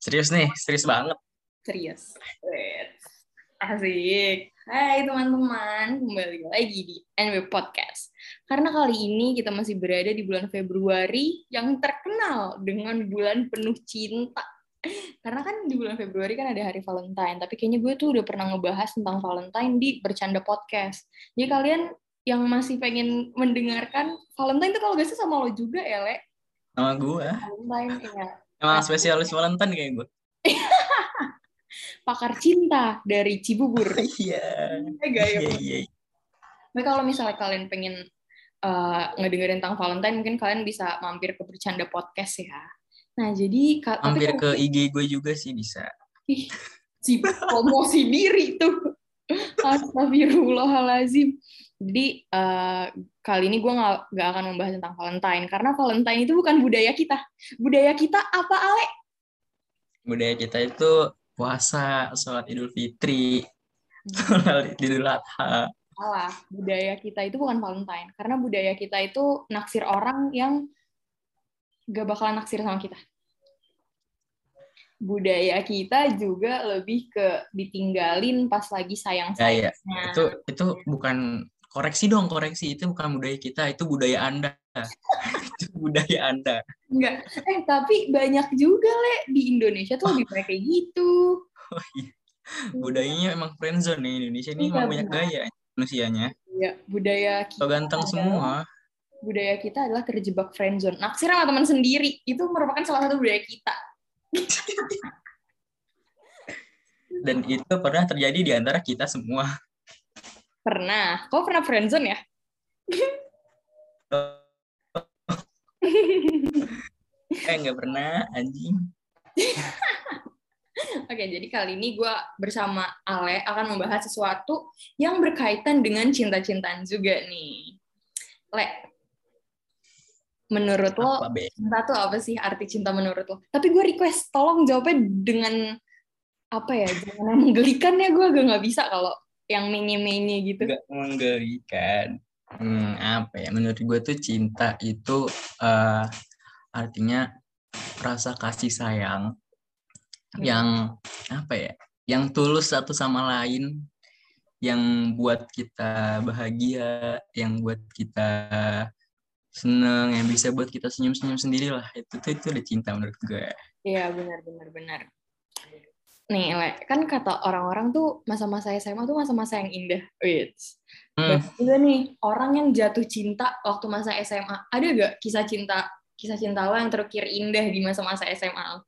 Serius nih, serius banget. Serius. Asik. Hai teman-teman, kembali lagi di NW Podcast. Karena kali ini kita masih berada di bulan Februari yang terkenal dengan bulan penuh cinta. Karena kan di bulan Februari kan ada hari Valentine, tapi kayaknya gue tuh udah pernah ngebahas tentang Valentine di Bercanda Podcast. Jadi kalian yang masih pengen mendengarkan Valentine tuh kalau gak sih sama lo juga ya, Le? Sama gue. Valentine, iya. Emang spesialis Valentine kayak gue. Pakar cinta dari Cibubur. Iya. Eh, gak ya? Iya, iya. Tapi kalau misalnya kalian pengen uh, ngedengerin tentang Valentine, mungkin kalian bisa mampir ke Bercanda Podcast ya. Nah, jadi... tapi Mampir kalau- ke IG gue juga sih bisa. Ih, si promosi diri tuh. Astagfirullahalazim. Jadi eh, kali ini gue nggak nggak akan membahas tentang Valentine karena Valentine itu bukan budaya kita. Budaya kita apa Ale? Budaya kita itu puasa, sholat idul fitri, sholat idul adha. Salah. Budaya kita itu bukan Valentine karena budaya kita itu naksir orang yang gak bakalan naksir sama kita. Budaya kita juga lebih ke ditinggalin pas lagi sayang Ya, ya. sayangnya. Itu itu bukan koreksi dong, koreksi itu bukan budaya kita, itu budaya Anda. itu budaya Anda. Enggak. Eh, tapi banyak juga, Le. Di Indonesia tuh lebih banyak kayak gitu. Oh iya. Budayanya emang friendzone nih Indonesia ini Iya, emang banyak gaya manusianya. Iya, budaya kita, So ganteng adalah- semua. budaya kita adalah terjebak friendzone. Naksir sama teman sendiri. Itu merupakan salah satu budaya kita. Dan itu pernah terjadi di antara kita semua. Pernah. Kau pernah friendzone ya? Eh nggak pernah anjing. Oke, jadi kali ini gue bersama Ale akan membahas sesuatu yang berkaitan dengan cinta-cintaan juga nih. Le, menurut lo, Apa cinta tuh apa sih arti cinta menurut lo? Tapi gue request tolong jawabnya dengan apa ya? Jangan yang menggelikan ya gue agak nggak bisa kalau yang menye-menye gitu. Nggak menggelikan. Hmm, apa ya? Menurut gue tuh cinta itu eh, artinya rasa kasih sayang yang apa ya? Yang tulus satu sama lain, yang buat kita bahagia, yang buat kita seneng, yang bisa buat kita senyum-senyum sendiri lah. Itu tuh itu udah cinta menurut gue. Iya benar benar benar. Nih, Le, kan kata orang-orang tuh masa-masa SMA tuh masa-masa yang indah. Wait. Hmm, juga nih orang yang jatuh cinta waktu masa SMA. Ada gak kisah cinta kisah cinta lo yang terukir indah di masa-masa SMA?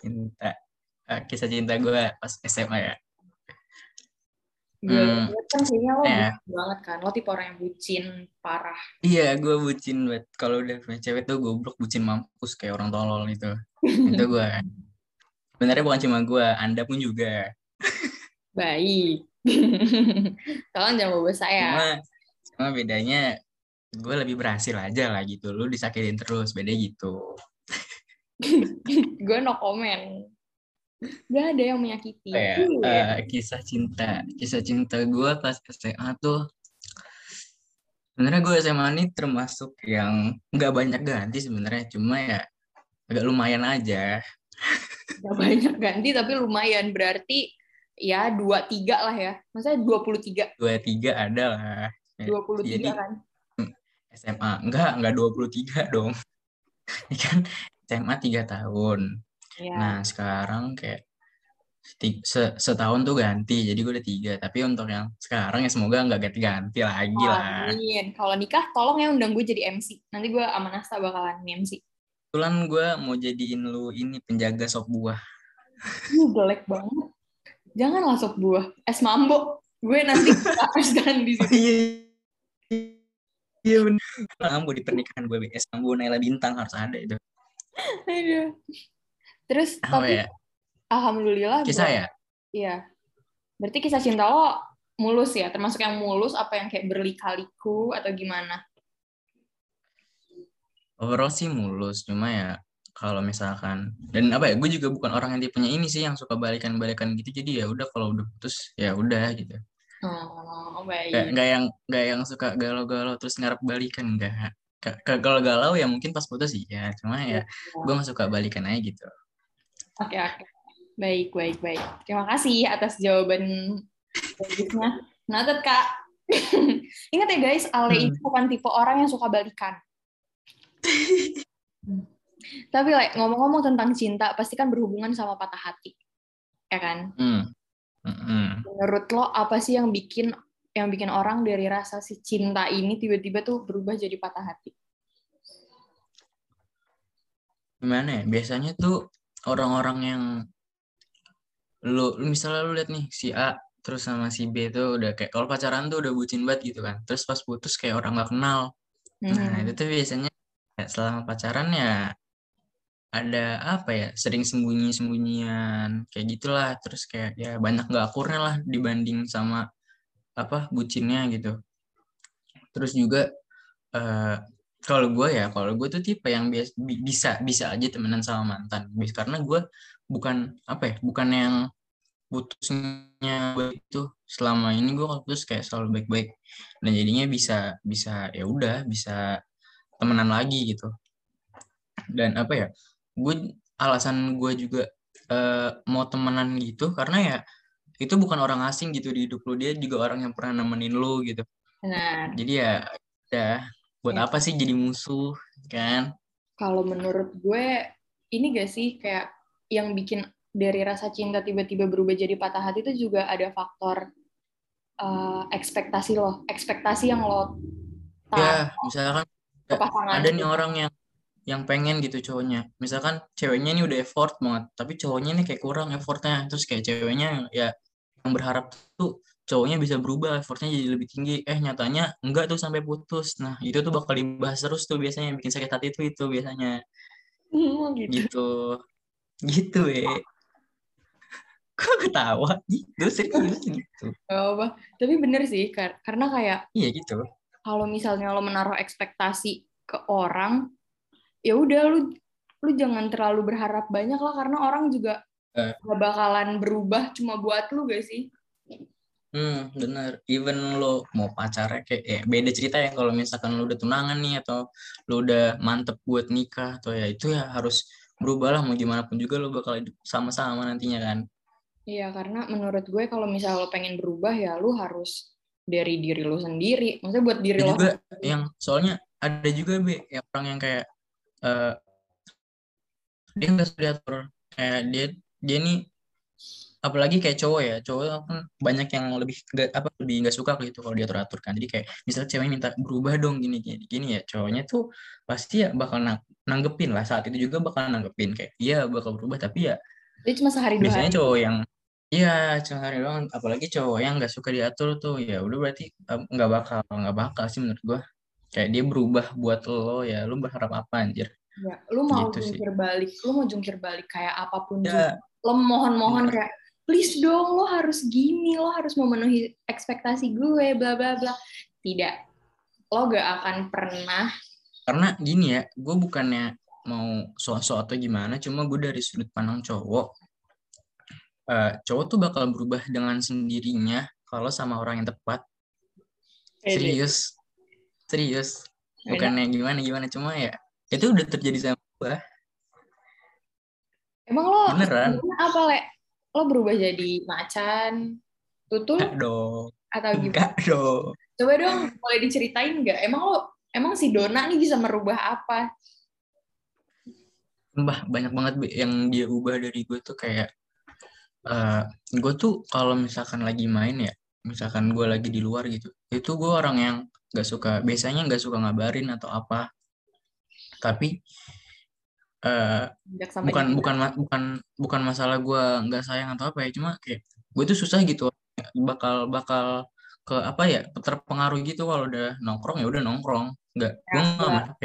cinta. Eh, kisah cinta gue pas SMA ya. Gue Hmm, kan kayaknya lo bucin banget kan. Lo tipe orang yang bucin parah. Iya, gue bucin banget. Kalau udah punya cewek tuh goblok, bucin mampus kayak orang tolol gitu. Itu gue. Sebenarnya bukan cuma gue, Anda pun juga. Baik. Tolong jangan bawa saya. Cuma, cuma bedanya gue lebih berhasil aja lah gitu. Lu disakitin terus, beda gitu. Gue no comment. Gak ada yang menyakiti. Iya. eh, kisah cinta. Kisah cinta gue pas SMA tuh sebenarnya gue SMA ini termasuk yang nggak banyak ganti sebenarnya cuma ya agak lumayan aja Gak banyak ganti tapi lumayan. Berarti ya dua tiga lah ya. Maksudnya 23. dua tiga ada lah 23 Jadi, kan. SMA enggak enggak 23 dong ini kan SMA tiga tahun Ya. nah sekarang kayak setahun tuh ganti jadi gue udah tiga tapi untuk yang sekarang ya semoga nggak ganti-ganti lagi lah Amin. Kalau nikah, tolong ya undang gue jadi MC. Nanti gue sama Nasta bakalan MC. Kebetulan gue mau jadiin lu ini penjaga sop buah Ini jelek banget. Janganlah sop buah. Es mambo. Gue nanti kan di situ. iya iya bener Mambo di pernikahan gue BS Mambo Naila Bintang harus ada itu Aduh. Terus, apa tapi ya alhamdulillah. kisah buat- ya Iya. Berarti kisah cinta lo mulus ya? Termasuk yang mulus, apa yang kayak berlika-liku, atau gimana? Overall sih mulus cuma ya kalau misalkan dan apa ya gue juga bukan orang yang tipenya ini sih yang suka balikan-balikan gitu jadi ya udah kalau udah putus ya udah gitu Oh, Nggak, baik. nggak yang nggak yang suka galau-galau terus ngarep balikan enggak kalau galau ya mungkin pas putus sih ya cuma ya Iya. gue masuk ke balikan aja gitu Oke, oke. Baik, baik, baik. Terima kasih atas jawaban bagusnya. Noted, Kak. Ingat ya guys, Ale Hmm. itu bukan tipe orang yang suka balikan. Tapi like, ngomong-ngomong tentang cinta, pasti kan berhubungan sama patah hati. Ya kan? hmm. Mm-mm. Menurut lo, apa sih yang bikin yang bikin orang dari rasa si cinta ini tiba-tiba tuh berubah jadi patah hati? gimana ya biasanya tuh orang-orang yang lu, lu misalnya lu lihat nih si A terus sama si B tuh udah kayak kalau pacaran tuh udah bucin banget gitu kan terus pas putus kayak orang gak kenal nah Hmm. itu tuh biasanya ya, selama pacaran ya ada apa ya sering sembunyi-sembunyian kayak gitulah. Terus kayak ya banyak gak akurnya lah dibanding sama apa bucinnya gitu. Terus juga eh, kalau gue ya kalau gue tuh tipe yang bias- bi- bisa bisa aja temenan sama mantan. Bis- karena gue bukan apa ya bukan yang putusnya gue itu selama ini gue kalau putus kayak selalu baik-baik. Dan jadinya bisa bisa ya udah bisa temenan lagi gitu dan apa ya gue alasan gue juga eh, mau temenan gitu karena ya itu bukan orang asing gitu di hidup lu dia juga orang yang pernah nemenin lu gitu Benar. jadi ya udah buat Ya. apa sih jadi musuh kan Kalau menurut gue, ini gak sih kayak yang bikin dari rasa cinta tiba-tiba berubah jadi patah hati itu juga ada faktor eh, ekspektasi lo, ekspektasi yang lo taruh ya misalkan pasangan. ada nih orang yang yang pengen gitu cowoknya. Misalkan ceweknya ini udah effort banget tapi cowoknya ini kayak kurang effortnya. Terus kayak ceweknya ya yang berharap tuh cowoknya bisa berubah effortnya jadi lebih tinggi. Eh nyatanya enggak tuh sampai putus. Nah itu tuh bakal dibahas terus tuh biasanya yang bikin sakit hati itu itu biasanya. Hmm, gitu. gitu. Gitu ya kok ketawa? Gitu serius gitu Gak apa. Tapi bener sih, kar- karena kayak iya gitu kalau misalnya lo menaruh ekspektasi ke orang, ya udah lu lu jangan terlalu berharap banyak lah karena orang juga Eh. gak bakalan berubah cuma buat lu gak sih? Hmm, bener. Even lo mau pacarnya kayak ya beda cerita ya kalau misalkan lo udah tunangan nih atau lo udah mantep buat nikah atau ya itu ya harus berubah lah mau gimana pun juga lo bakal hidup sama-sama nantinya kan. Iya, karena menurut gue kalau misalnya lo pengen berubah ya lu harus dari diri lo sendiri. Maksudnya buat diri lo juga yang soalnya ada juga be yang orang yang kayak eh dia nggak suka diatur kayak dia dia nih apalagi kayak cowok ya cowok kan banyak yang lebih nggak apa lebih nggak suka gitu kalau diatur atur kan jadi kayak misalnya cewek minta berubah dong gini gini gini ya cowoknya tuh pasti ya bakal nang- nanggepin lah saat itu juga bakal nanggepin kayak iya bakal berubah tapi ya Jadi cuma sehari dua biasanya hari. cowok yang iya cuma hari doang apalagi cowok yang nggak suka diatur tuh ya udah berarti eh, nggak bakal nggak bakal sih menurut gua kayak dia berubah buat lo ya lu berharap apa anjir Ya, lu mau Gitu sih. jungkir balik, lu mau jungkir balik kayak apa pun ya juga. Lo mohon-mohon Bener. kayak please dong lo harus gini, lo harus memenuhi ekspektasi gue, bla bla bla. Tidak. Lo gak akan pernah karena gini ya gue bukannya mau sok-sok atau gimana cuma gue dari sudut pandang cowok eh, cowok tuh bakal berubah dengan sendirinya kalau sama orang yang tepat serius serius bukannya gimana gimana cuma ya itu udah terjadi sama gue Emang lo Beneran. apa, Le? Lo berubah jadi macan, tutul, enggak dong atau gimana? enggak dong Coba dong, boleh diceritain nggak? Emang lo, emang si Dona nih bisa merubah apa? Mbah, banyak banget yang dia ubah dari gue tuh kayak eh gue tuh kalau misalkan lagi main ya misalkan gue lagi di luar gitu itu gue orang yang nggak suka biasanya nggak suka ngabarin atau apa. Tapi sama bukan dia. bukan ma- bukan bukan masalah gue nggak sayang atau apa ya cuma kayak gue tuh susah gitu. Bakal bakal ke apa ya terpengaruh gitu kalau udah nongkrong ya udah nongkrong. Nggak gue nggak Ya, HP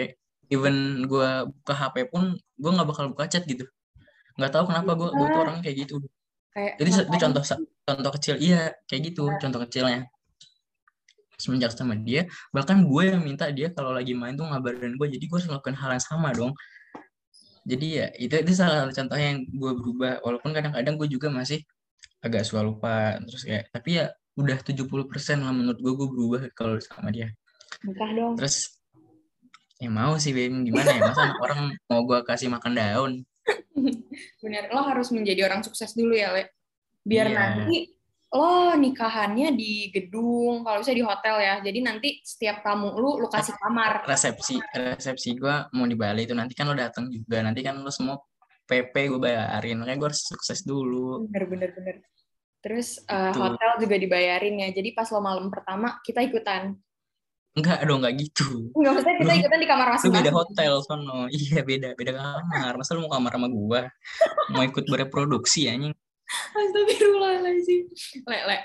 even gue buka HP pun gue nggak bakal buka chat gitu. Nggak tahu kenapa gue gue tuh orang kayak gitu Kayak, jadi itu contoh contoh kecil iya kayak gitu contoh kecilnya semenjak sama dia bahkan gue yang minta dia kalau lagi main tuh ngabarin gue jadi gue harus melakukan hal yang sama dong jadi ya itu itu salah satu contoh yang gue berubah walaupun kadang-kadang gue juga masih agak suka lupa terus kayak tapi ya udah 70% lah menurut gue gue berubah kalau sama dia Nikah dong. terus Ya mau sih, Bim. Gimana ya? Masa orang mau gue kasih makan daun? Bener, lo harus menjadi orang sukses dulu ya, Le. Biar Iya. nanti lo nikahannya di gedung, kalau bisa di hotel ya. Jadi nanti setiap tamu lu, lu kasih kamar. Resepsi, resepsi gue mau di Bali itu. Nanti kan lo datang juga. Nanti kan lo semua PP gue bayarin. Makanya gue harus sukses dulu. Bener, bener, bener. Terus Betul. hotel juga dibayarin ya. Jadi pas lo malam pertama, kita ikutan. Enggak dong, enggak gitu. Nggak maksudnya kita ikutan di kamar Lu beda masing-masing. hotel sono. Iya, beda beda kamar. Masa lu mau kamar sama gua? Mau ikut bereproduksi anjing? Astagfirullahaladzim. Le, le,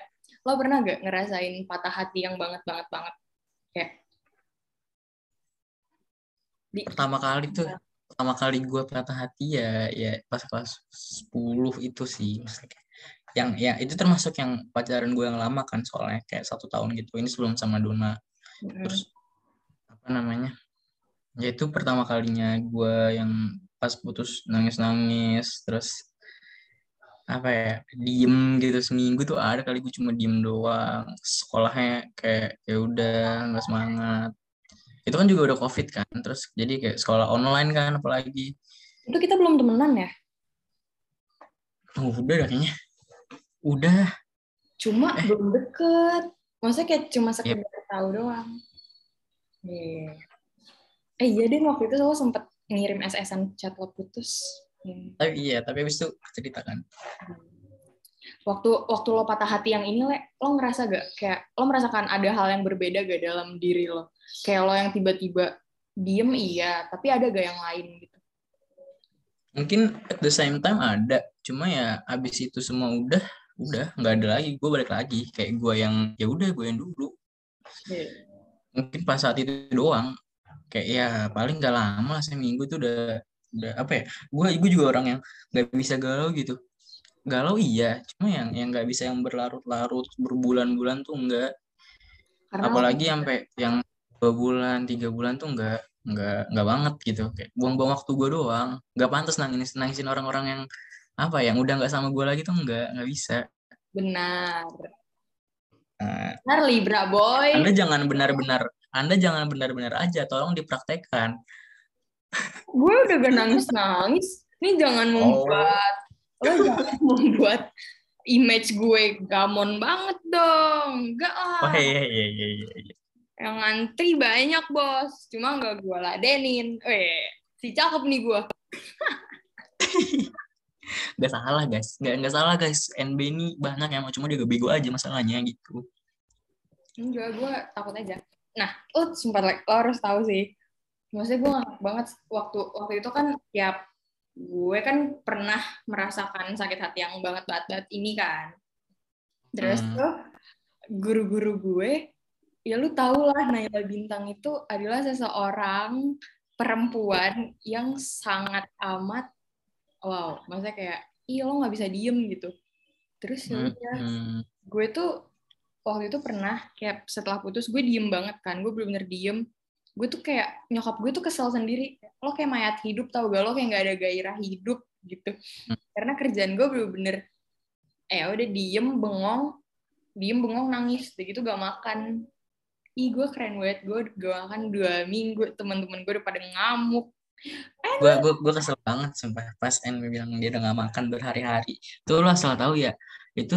lo pernah gak ngerasain patah hati yang banget, banget, banget? Kayak, di, Pertama kali tuh pertama kali gua patah hati ya ya pas kelas 10 itu sih maksudnya yang ya itu termasuk yang pacaran gue yang lama kan soalnya kayak satu tahun gitu ini sebelum sama Dona Terus apa namanya? Ya itu pertama kalinya gue yang pas putus nangis nangis terus apa ya diem gitu seminggu tuh ada kali gue cuma diem doang. Sekolahnya kayak ya udah nggak semangat. Itu kan juga udah covid kan terus jadi kayak sekolah online kan apalagi. Itu kita belum temenan ya? oh, udah dah kayaknya. Udah. Cuma Eh. belum deket. Maksudnya kayak cuma sekedar tahu doang. Iya. Eh iya deh waktu itu lo sempet ngirim SS-an chat lo putus. Hmm. tapi iya tapi habis itu cerita kan Waktu waktu lo patah hati yang ini, Le, lo ngerasa gak kayak lo merasakan ada hal yang berbeda gak dalam diri lo? Kayak lo yang tiba-tiba diem iya, tapi ada gak yang lain gitu? mungkin at the same time ada cuma ya abis itu semua udah udah nggak ada lagi gue balik lagi kayak gue yang ya udah gue yang dulu mungkin pas saat itu doang. Kayak ya paling nggak lama lah seminggu tuh udah udah apa ya gue gue juga orang yang nggak bisa galau gitu. Galau iya cuma yang yang nggak bisa yang berlarut-larut berbulan-bulan tuh enggak Karena apalagi sampai yang dua bulan tiga bulan tuh enggak enggak enggak banget gitu. Kayak buang-buang waktu gue doang. Nggak pantas nangis nangisin orang-orang yang apa yang udah nggak sama gue lagi tuh enggak nggak bisa. Benar. Nah, Benar Libra boy. anda jangan benar-benar anda jangan benar-benar aja tolong dipraktekkan gue udah gak nangis-nangis. Ini jangan Oh. membuat lo jangan membuat image gue gamon banget dong. Enggak lah. oh iya iya iya iya, iya. Yang ngantri banyak, Bos. Cuma nggak gue ladenin. Eh, si cakep nih gue. nggak salah guys nggak nggak salah guys NB ini banyak yang cuma dia gak bego aja masalahnya gitu Enggak, gue takut aja. Nah, lo sempat like, lo harus tahu sih. Maksudnya gue ngakak banget waktu waktu itu kan ya gue kan pernah merasakan sakit hati yang banget banget, banget ini kan. Terus Hmm. tuh guru-guru gue ya lu tau lah Naila Bintang itu adalah seseorang perempuan yang sangat amat wow, maksudnya kayak iya lo nggak bisa diem gitu. Terus ya Hmm, udah hmm. gue tuh waktu itu pernah kayak setelah putus gue diem banget kan gue bener-bener diem. Gue tuh kayak nyokap gue tuh kesel sendiri. Lo kayak mayat hidup tau gak? Lo kayak nggak ada gairah hidup gitu. Karena kerjaan gue bener-bener eh udah diem bengong diem bengong nangis udah gitu gak makan. Ih gue keren banget. Gue gak makan dua minggu teman-teman gue udah pada ngamuk gue gue gue kesel banget sumpah. Pas NB bilang dia udah gak makan berhari-hari. Tuh lo asal tahu ya itu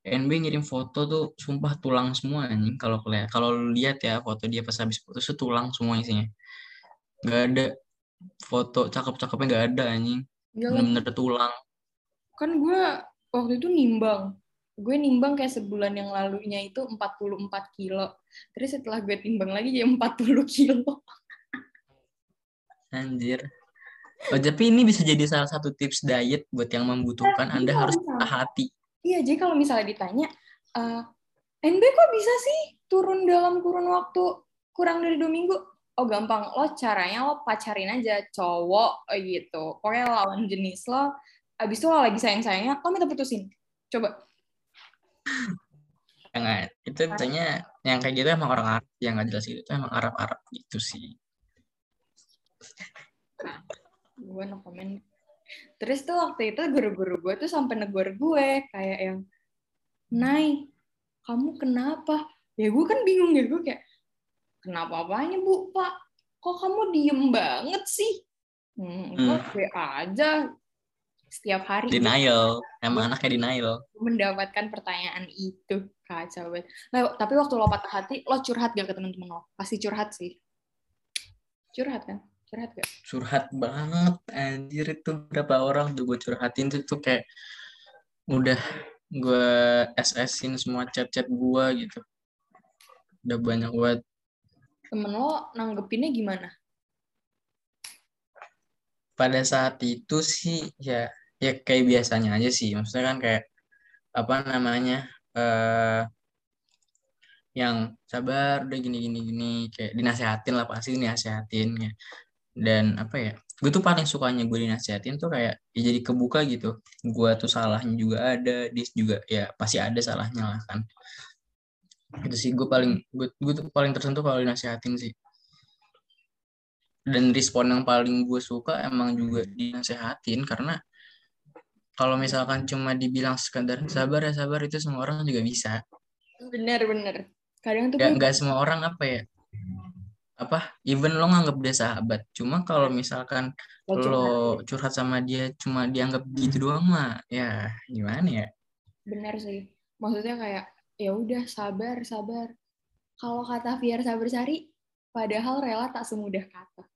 NB ngirim foto tuh sumpah tulang semua anjing kalau kalian kalau lihat ya foto dia pas habis putus tuh tulang semua isinya. Nggak ada foto cakep-cakepnya nggak ada anjing. Gila, bener-bener tulang. Kan gue waktu itu nimbang. Gue nimbang kayak sebulan yang lalunya itu 44 kilo. Terus setelah gue timbang lagi jadi 40 kilo anjir. Oh, tapi ini bisa jadi salah satu tips diet buat yang membutuhkan anda Iya, harus patah hati. Iya jadi kalau misalnya ditanya eh, NB kok bisa sih turun dalam kurun waktu kurang dari dua minggu? Oh gampang. Lo caranya lo pacarin aja cowok eh, gitu. Pokoknya lawan jenis lo. Abis itu lo lagi sayang-sayangnya lo minta putusin. Coba. Jangan. itu biasanya yang kayak gitu emang orang Arab yang nggak jelas gitu itu emang Arab-Arab gitu sih gue no comment. Terus tuh waktu itu guru-guru gue tuh sampai negor gue kayak yang Nay kamu kenapa? Ya gue kan bingung ya gue kayak kenapa apanya bu? Pak kok kamu diem banget sih? Hmm, gue aja setiap hari. Denial. Emang anaknya denial. Mendapatkan pertanyaan itu kacau banget. Nah, tapi waktu lo patah hati lo curhat gak ke teman-teman lo? Pasti curhat sih. Curhat kan curhat gak curhat banget anjir itu berapa orang tuh gue curhatin tuh, tuh kayak udah gue SS-in semua chat-chat gue gitu. Udah banyak buat temen lo nanggepinnya gimana? Pada saat itu sih ya ya kayak biasanya aja sih. Maksudnya kan kayak apa namanya eh yang sabar udah gini gini gini kayak dinasehatin lah pasti dinasehatin ya dan apa ya gue tuh paling sukanya gue dinasehatin tuh kayak ya jadi kebuka gitu. Gue tuh salahnya juga ada dia juga ya pasti ada salahnya lah kan. Itu sih gue paling gue, gue tuh paling tersentuh kalau dinasehatin sih. Dan respon yang paling gue suka emang juga dinasehatin karena kalau misalkan cuma dibilang sekadar sabar ya sabar itu semua orang juga bisa. Bener bener kadang tuh gak, gak semua orang apa ya apa even lo nganggap dia sahabat. Cuma kalau misalkan lo curhat. lo curhat sama dia cuma dianggap gitu doang mah ya gimana ya? Bener sih. Maksudnya kayak ya udah sabar sabar. Kalau kata Fiar Sabersari padahal rela tak semudah kata.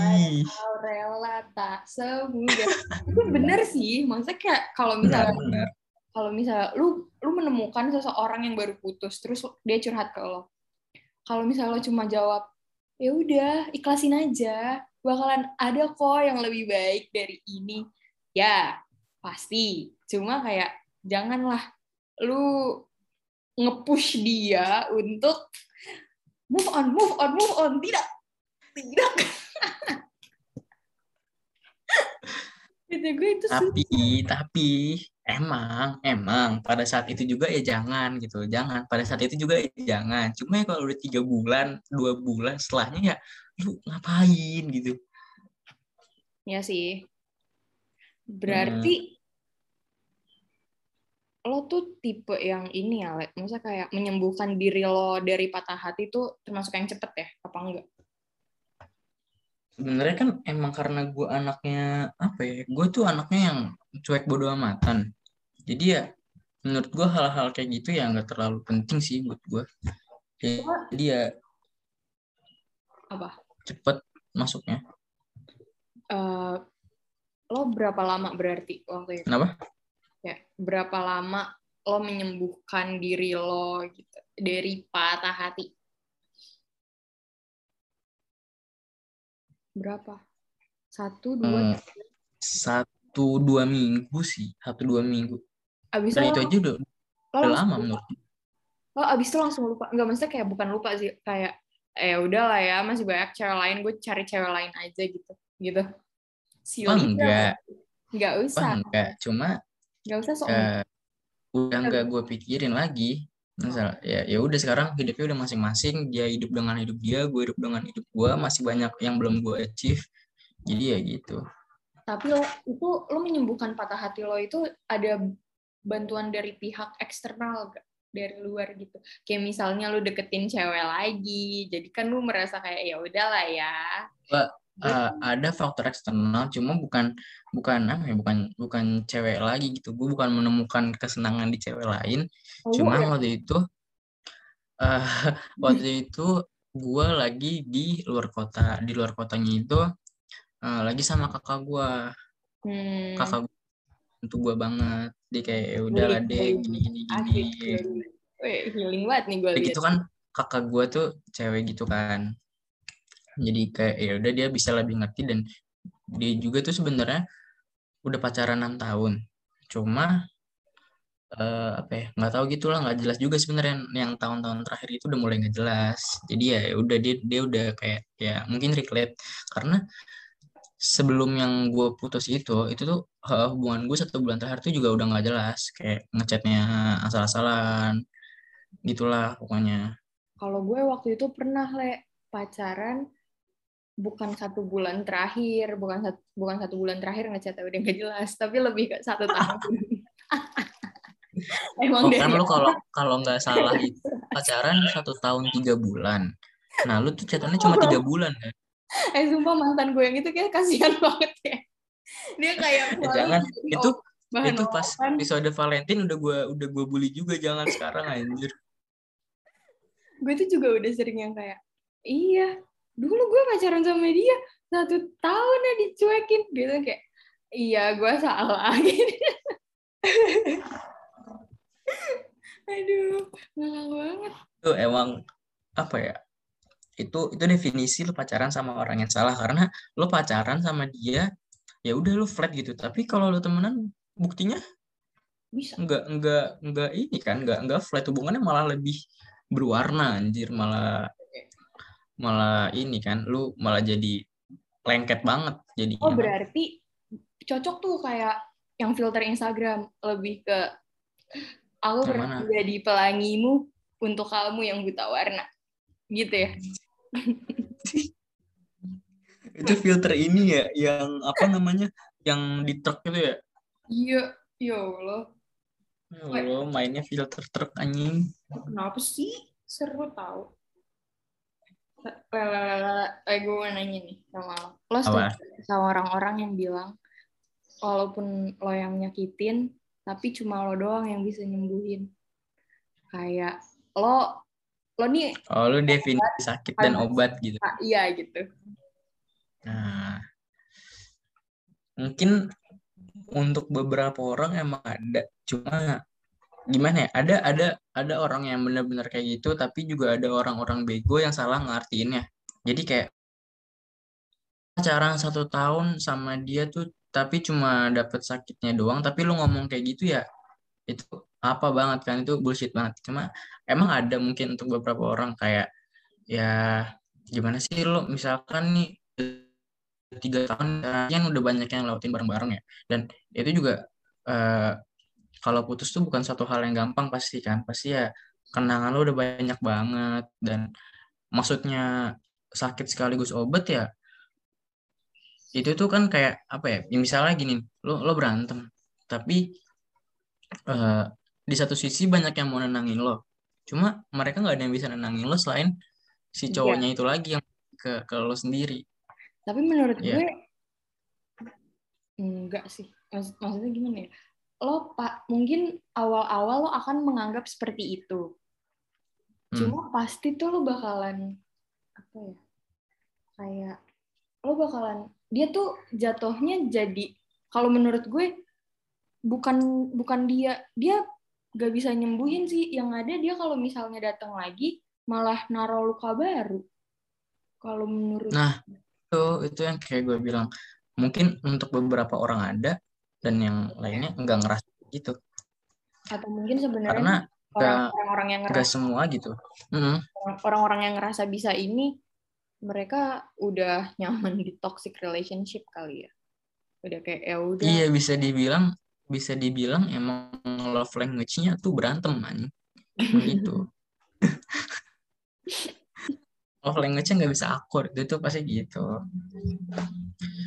Padahal rela tak semudah. Itu bener sih. Maksudnya kayak kalau misalnya kalau misalnya lu lu menemukan seseorang yang baru putus terus dia curhat ke lo kalau misalnya lo cuma jawab ya udah ikhlasin aja bakalan ada kok yang lebih baik dari ini. Ya pasti. Cuma kayak janganlah lu ngepush dia untuk move on move on move on. Tidak tidak. Itu gue itu tapi tapi Emang, emang pada saat itu juga ya jangan gitu, jangan. Pada saat itu juga ya jangan. Cuma ya kalau udah tiga bulan, dua bulan setelahnya ya lu ngapain gitu. Ya sih. Berarti hmm. lo tuh tipe yang ini ya, Le. Maksudnya kayak menyembuhkan diri lo dari patah hati tuh termasuk yang cepet ya, apa enggak? Sebenarnya kan emang karena gue anaknya apa ya, gue tuh anaknya yang cuek bodo amatan. Jadi ya menurut gue hal-hal kayak gitu ya nggak terlalu penting sih buat gue jadi ya apa? Cepet masuknya. Uh, lo berapa lama berarti waktu itu? Kenapa? Ya berapa lama lo menyembuhkan diri lo gitu dari patah hati? Berapa? Satu dua hmm, satu satu dua minggu sih satu dua minggu. Abis Dan itu aja udah, udah lama menurut oh abis itu langsung lupa. Nggak maksudnya kayak bukan lupa sih kayak eh udah lah ya masih banyak cewek lain gue cari cewek lain aja gitu. Gitu. Si oh, enggak nggak? usah. oh, enggak cuma nggak usah soalnya uh, udah nggak gue pikirin lagi. Misal ya ya udah sekarang hidupnya udah masing-masing. Dia hidup dengan hidup dia gue hidup dengan hidup gue masih banyak yang belum gue achieve. Jadi ya gitu tapi lo itu lo menyembuhkan patah hati lo itu ada bantuan dari pihak eksternal gak? dari luar gitu. Kayak misalnya lo deketin cewek lagi jadi kan lo merasa kayak ya udahlah ya. Ba, uh, ada faktor eksternal cuma bukan bukan apa ya bukan bukan cewek lagi gitu. Gue bukan menemukan kesenangan di cewek lain. Oh, cuma ya? waktu itu uh, waktu itu gue lagi di luar kota. Di luar kotanya itu uh, lagi sama kakak gue hmm. kakak gue untuk gue banget. Dia kayak ya udah lah deh gini gini gini. Wih, healing banget nih gue lihat. gitu kan kakak gue tuh cewek gitu kan. Jadi kayak ya udah dia bisa lebih ngerti dan dia juga tuh sebenarnya udah pacaran enam tahun. Cuma uh, apa ya nggak tahu gitulah nggak jelas juga sebenarnya. Yang tahun-tahun terakhir itu udah mulai nggak jelas. Jadi ya, ya udah dia dia udah kayak ya mungkin relate. Karena sebelum yang gue putus itu itu tuh uh, hubungan gue satu bulan terakhir tuh juga udah nggak jelas. Kayak ngechatnya asal-asalan gitulah pokoknya. Kalau gue waktu itu pernah le pacaran bukan satu bulan terakhir bukan satu bukan satu bulan terakhir ngechat udah nggak jelas tapi lebih ke satu tahun. Emang oh, kan lo kalau kalau nggak salah itu pacaran satu tahun tiga bulan. Nah, lu tuh chatannya cuma tiga bulan kan? Eh sumpah mantan gue yang itu kayak kasihan banget ya. Dia kayak selalu jangan jadi itu bahan itu pas episode Valentine udah gua udah gua bully juga jangan sekarang anjir. gue tuh juga udah sering yang kayak iya dulu gue pacaran sama dia satu tahun ya dicuekin gitu kayak iya gue salah gitu aduh ngalah banget Itu emang apa ya? Itu itu definisi lu pacaran sama orang yang salah karena lu pacaran sama dia ya udah lu flat gitu. Tapi kalau lu temenan buktinya bisa. enggak enggak enggak ini kan enggak enggak flat. Hubungannya malah lebih berwarna anjir. Malah malah ini kan lu malah jadi lengket banget jadi oh berarti cocok tuh kayak yang filter Instagram lebih ke aku pernah jadi pelangimu untuk kamu yang buta warna gitu ya itu filter ini ya yang apa namanya yang di truk itu ya iya ya Allah Ya Allah, mainnya filter truk anjing Kenapa sih? Seru tau. Lala, eh gue mau nanya nih sama lo. Lo Apa? sama orang-orang yang bilang, walaupun lo yang nyakitin, tapi cuma lo doang yang bisa nyembuhin. Kayak lo, lo nih, oh lu definisi sakit dan obat gitu. Ah, iya gitu. nah. Mungkin untuk beberapa orang emang ada. Cuma gimana ya? Ada ada ada orang yang benar-benar kayak gitu tapi juga ada orang-orang bego yang salah ngartiinnya jadi kayak pacaran satu tahun sama dia tuh tapi cuma dapet sakitnya doang tapi lu ngomong kayak gitu ya itu apa banget kan itu bullshit banget. Cuma emang ada mungkin untuk beberapa orang kayak ya gimana sih lu misalkan nih tiga tahun kan udah banyak yang lewatin bareng-bareng ya. Dan itu juga eh, kalau putus tuh bukan satu hal yang gampang pasti kan. Pasti ya kenangan lu udah banyak banget. Dan maksudnya sakit sekaligus obat ya itu tuh kan kayak apa ya ya misalnya gini lo lo berantem tapi eh, di satu sisi banyak yang mau nenangin lo cuma mereka nggak ada yang bisa nenangin lo selain si Iya. cowoknya itu lagi yang ke ke lo sendiri Tapi menurut Iya. gue, enggak sih. Maksud, maksudnya gimana ya? Lo pak mungkin awal-awal lo akan menganggap seperti itu. Hmm. Cuma pasti tuh lo bakalan apa ya? Kayak lo bakalan dia tuh jatuhnya jadi kalau menurut gue bukan bukan dia dia gak bisa nyembuhin sih. Yang ada dia kalau misalnya datang lagi malah naruh luka baru. Kalau menurut Nah, itu itu yang kayak gue bilang. Mungkin untuk beberapa orang ada dan yang lainnya nggak ngerasa gitu. Atau mungkin sebenarnya karena orang-orang yang ngerasa semua gitu. Orang-orang yang ngerasa bisa ini mereka udah nyaman di toxic relationship kali ya. Udah kayak ya udah. Iya bisa dibilang bisa dibilang emang love language-nya tuh berantem man Emang gitu love language-nya nggak bisa akur itu tuh pasti gitu.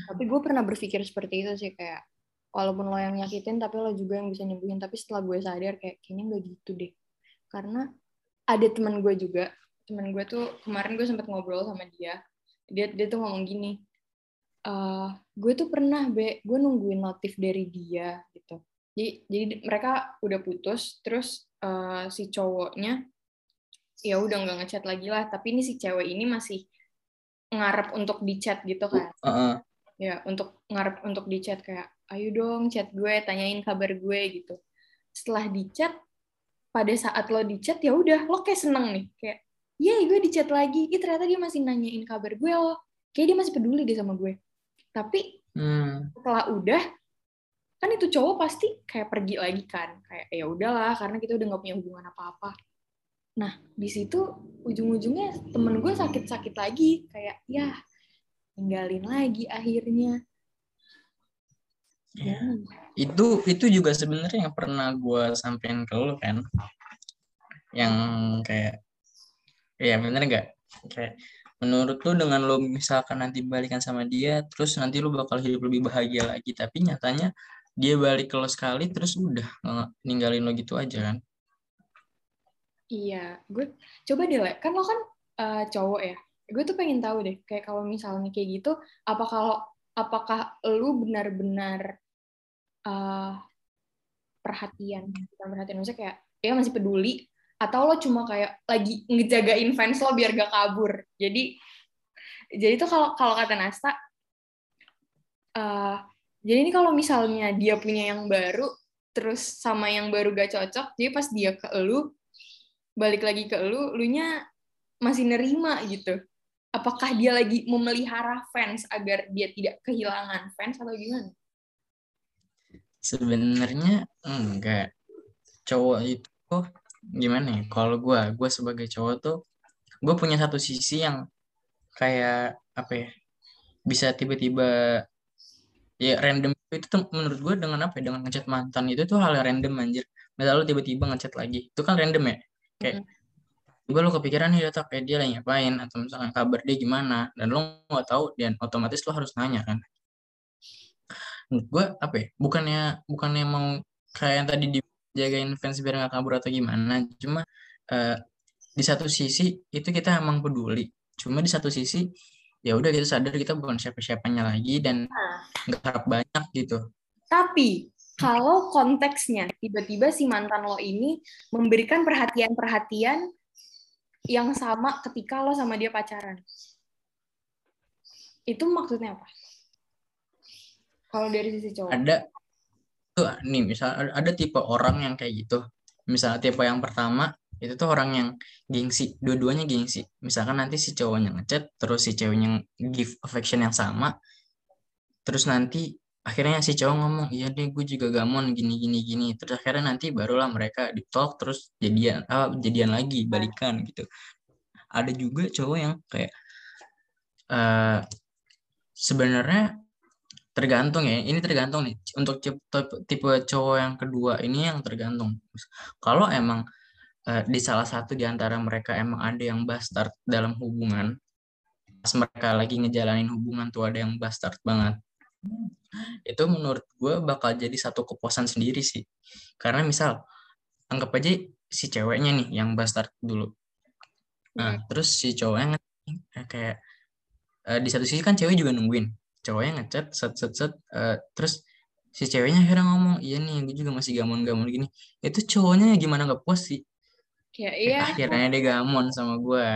Tapi gue pernah berpikir seperti itu sih kayak walaupun lo yang nyakitin tapi lo juga yang bisa nyembuhin. Tapi setelah gue sadar kayak kayaknya nggak gitu deh. Karena ada teman gue juga. Teman gue tuh kemarin gue sempat ngobrol sama dia. Dia dia tuh ngomong gini "Eh, gue tuh pernah be gue nungguin notif dari dia gitu. Jadi jadi mereka udah putus terus eh, si cowoknya ya udah nggak ngechat lagi lah. Tapi ini si cewek ini masih ngarep untuk di chat gitu kan. Heeh. ya untuk ngarep untuk di chat kayak ayo dong chat gue tanyain kabar gue gitu. Setelah di chat pada saat lo di chat ya udah lo kayak seneng nih. Kayak iya gue di chat lagi. Ih, ternyata dia masih nanyain kabar gue loh. Kayak dia masih peduli deh sama gue tapi Hmm. setelah udah kan itu cowok pasti kayak pergi lagi kan. Kayak ya udahlah karena kita udah nggak punya hubungan apa-apa. Nah di situ ujung-ujungnya temen gue sakit-sakit lagi. Kayak ya tinggalin lagi akhirnya. Ya. itu itu juga sebenarnya yang pernah gue sampein ke lo kan. Yang kayak ya bener nggak? Kayak menurut lu dengan lo misalkan nanti balikan sama dia terus nanti lu bakal hidup lebih bahagia lagi. Tapi nyatanya dia balik ke lo sekali terus udah ninggalin lo gitu aja kan? Iya, gue coba deh, kan lo kan uh, cowok ya. Gue tuh pengen tahu deh kayak kalau misalnya kayak gitu apa kalau apakah lu benar-benar uh, perhatian bukan perhatian maksudnya kayak ya masih peduli atau lo cuma kayak lagi ngejagain fans lo biar gak kabur. Jadi jadi tuh kalau kalau kata Nasta uh, jadi ini kalau misalnya dia punya yang baru terus sama yang baru gak cocok jadi pas dia ke lu balik lagi ke lu lu nya masih nerima gitu. Apakah dia lagi memelihara fans agar dia tidak kehilangan fans atau gimana? Sebenarnya enggak. Cowok itu gimana ya kalau gue gue sebagai cowok tuh gue punya satu sisi yang kayak apa ya bisa tiba-tiba ya random itu tuh menurut gue dengan apa ya dengan ngechat mantan itu tuh hal yang random anjir. Misal lu tiba-tiba ngechat lagi itu kan random ya? Kayak mm. gue lo kepikiran nih data kayak dia lagi ngapain? Atau misalkan kabar dia gimana? Dan lo nggak tahu dan otomatis lo harus nanya kan? Menurut gue apa ya bukannya bukannya mau kayak yang tadi dijagain fans biar nggak kabur atau gimana cuma uh, di satu sisi itu kita emang peduli cuma di satu sisi ya udah kita sadar kita bukan siapa-siapanya lagi dan nah. nggak nah. harap banyak gitu. Tapi kalau konteksnya tiba-tiba si mantan lo ini memberikan perhatian-perhatian yang sama ketika lo sama dia pacaran. Itu maksudnya apa? Kalau dari sisi cowok. Ada tuh nih misal ada tipe orang yang kayak gitu. Misalnya tipe yang pertama itu tuh orang yang gengsi dua-duanya gengsi. Misalkan nanti si cowoknya ngechat terus si ceweknya give affection yang sama terus nanti akhirnya si cowok ngomong iya deh gue juga gamon gini gini gini. Terus akhirnya nanti barulah mereka di talk terus jadian ah, jadian lagi balikan gitu. Ada juga cowok yang kayak uh, sebenarnya tergantung ya. Ini tergantung nih. Untuk tipe, tipe cowok yang kedua ini yang tergantung. Kalau emang uh, di salah satu di antara mereka emang ada yang bastard dalam hubungan pas mereka lagi ngejalanin hubungan tuh ada yang bastard banget. Itu menurut gue bakal jadi satu kepuasan sendiri sih. Karena misal anggap aja si ceweknya nih yang bastard dulu. Nah terus si cowoknya kayak uh, di satu sisi kan cewek juga nungguin cowoknya ngechat set set set uh, terus si ceweknya akhirnya ngomong iya nih gue juga masih gamon gamon gini. Itu cowoknya gimana nggak puas sih? Kayak iya. akhirnya dia gamon sama gue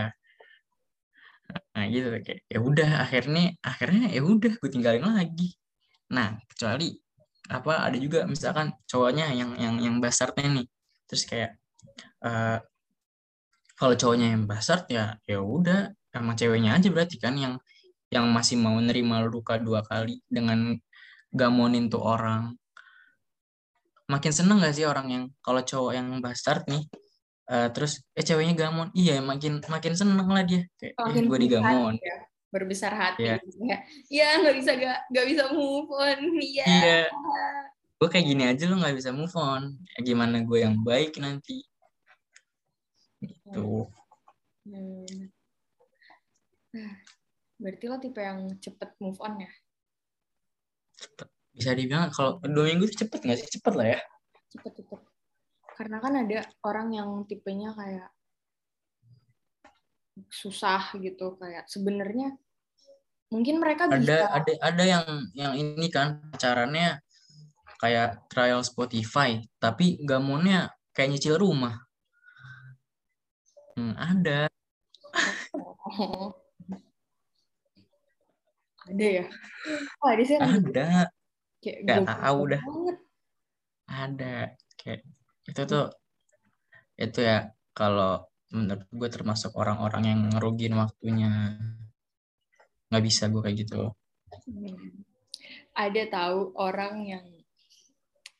nah gitu kayak ya udah akhirnya akhirnya ya udah gue tinggalin lagi. Nah kecuali apa ada juga misalkan cowoknya yang yang yang basarnya nih. Terus kayak uh, kalau cowoknya yang basar ya ya udah emang ceweknya aja berarti kan yang yang masih mau nerima luka dua kali dengan gamonin tuh orang. Makin seneng gak sih orang yang kalau cowok yang bastard nih uh, terus eh ceweknya gamon. Iya makin makin seneng lah dia. Kayak eh, gue digamon. ya. berbesar hati yeah. ya. Ya nggak bisa gak nggak bisa move on. Iya. Yeah. gue kayak gini aja lo nggak bisa move on. Ya, gimana gue yang baik nanti? Gitu. Hmm. Berarti lo tipe yang cepet move on ya? Cepet. Bisa dibilang kalau dua minggu itu cepet nggak sih? Cepet lah ya. Cepet cepet. Karena kan ada orang yang tipenya kayak susah gitu kayak sebenarnya mungkin mereka ada bisa ada ada yang yang ini kan pacarannya kayak trial Spotify tapi gamonnya kayak nyicil rumah. Hmm, ada. Oh. Ada ya? Oh, ada sih ada. Kayak gak tahu dah. ada. Kayak itu tuh itu ya kalau menurut gue termasuk orang-orang yang ngerugiin waktunya. Nggak bisa gue kayak gitu. Hmm. ada tahu orang yang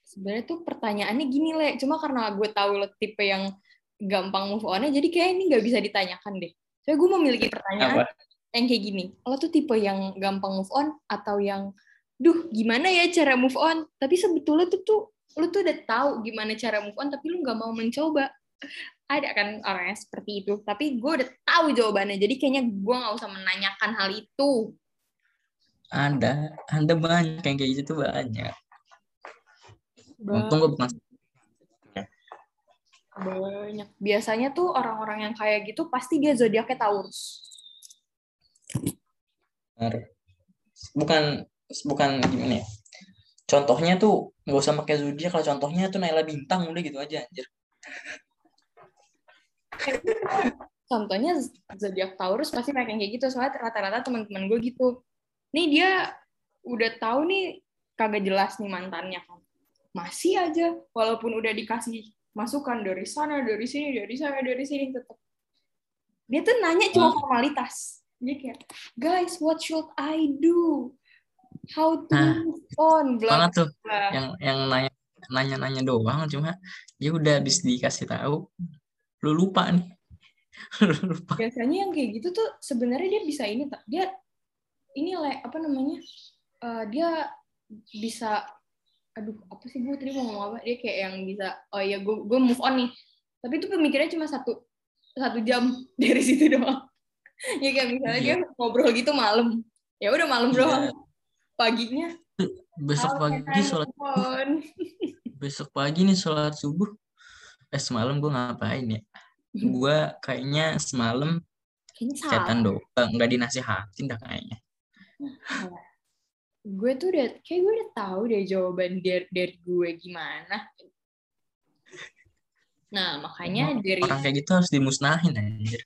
sebenarnya tuh pertanyaannya gini le. Cuma karena gue tahu lo tipe yang gampang move on jadi kayak ini nggak bisa ditanyakan deh. So gue memiliki pertanyaan Apa? Yang kayak gini lo tuh tipe yang gampang move on atau yang duh gimana ya cara move on? Tapi sebetulnya tuh tuh lu tuh udah tahu gimana cara move on tapi lu nggak mau mencoba. Ada kan orangnya seperti itu tapi gue udah tahu jawabannya jadi kayaknya gue nggak usah menanyakan hal itu. Ada ada banyak yang kayak gitu banyak. Untung gue bukan Banyak. Biasanya tuh orang-orang yang kayak gitu pasti dia zodiaknya Taurus. Benar. Bukan bukan gimana ya? Contohnya tuh nggak usah pakai zodiak kalau contohnya tuh Naila Bintang udah gitu aja anjir. Contohnya zodiak Taurus pasti pakai kayak gitu soalnya rata-rata teman-teman gue gitu. Nih dia udah tahu nih kagak jelas nih mantannya kan. Masih aja walaupun udah dikasih masukan dari sana, dari sini, dari sana, dari sini tetap. Dia tuh nanya cuma formalitas. Dia kayak, guys, what should I do? How to Nah, move on? Bla Mana tuh yang yang nanya nanya-nanya doang cuma ya udah habis dikasih tahu lu lupa nih. lu lupa. Biasanya yang kayak gitu tuh sebenarnya dia bisa ini tak? Dia ini apa namanya? Eh, dia bisa aduh apa sih gue tadi mau ngomong apa dia kayak yang bisa oh ya gue gue move on nih tapi itu pemikirannya cuma satu satu jam dari situ doang ya kayak misalnya dia ngobrol gitu malam ya udah malam Iya. doang paginya Besok "How can pagi sholat move on?" besok pagi nih sholat subuh. Eh semalam gue ngapain ya? Gue kayaknya semalam chatan doang, nggak dinasihatin dah kayaknya. gue tuh udah kayak gue udah tahu deh jawaban dari, dari gue gimana nah makanya dari Orang kayak gitu harus dimusnahin anjir.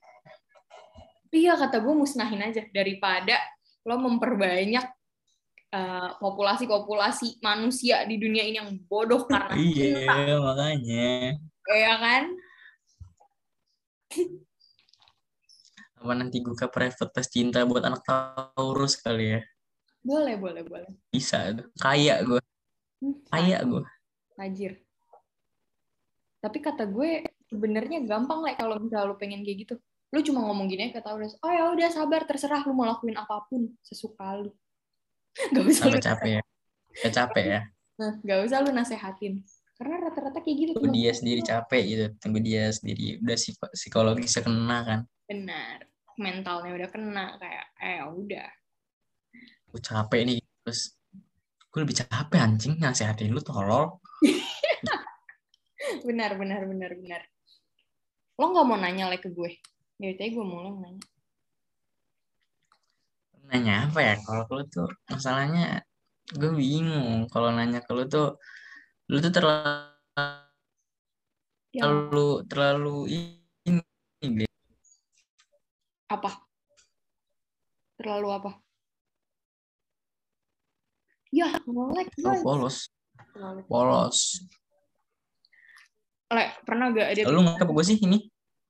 Iya kata gue musnahin aja daripada lo memperbanyak eh, populasi-populasi manusia di dunia ini yang bodoh karena Iya, makanya. ya kan? Apa nanti gue ke private test cinta buat anak Taurus kali ya? Boleh, boleh, boleh. Bisa. Kaya gue, Hmm, kaya gue. Tajir. Tapi kata gue sebenarnya gampang lah kalau misalnya lo pengen kayak gitu. Lu cuma ngomong gini ke Taurus, oh ya udah sabar, terserah lu mau lakuin apa pun sesuka lu. Gak usah lu, capek ya. Sampai capek ya. nah, gak usah lu nasehatin. Karena rata-rata kayak gitu. Tunggu dia sendiri capek gitu. Tunggu dia sendiri. Udah psiko- psikologisnya kena kan. Benar. Mentalnya udah kena kayak, eh udah. Gue capek nih. Terus gue lebih capek anjing nasihatin lu tolol. Benar, benar, benar, benar. Lo nggak mau nanya like ke gue? Dari tadi gue mulai nanya. Nanya apa ya? Kalau lu tuh masalahnya gue bingung. Kalau nanya ke lu tuh lu tuh terlalu Ya, terlalu terlalu ini apa? Terlalu apa? Ya, like terlalu guys. polos polos Le, pernah gak ada lu nggak apa gue sih ini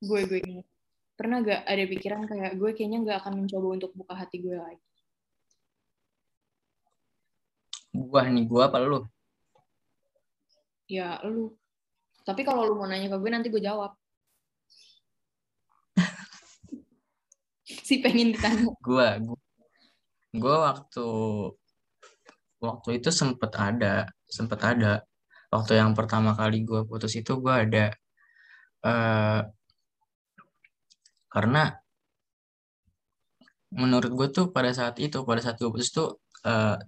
gue gue ini pernah gak ada pikiran kayak gue kayaknya nggak akan mencoba untuk buka hati gue lagi gua nih gua apa lu? Ya lu. Tapi kalau lu mau nanya ke gue nanti gue jawab. Si pengen ditanya. Gua gua, gua waktu waktu itu sempet ada sempet ada. Waktu yang pertama kali gua putus itu gua ada eh karena menurut gue tuh pada saat itu pada saat gue putus tuh eh,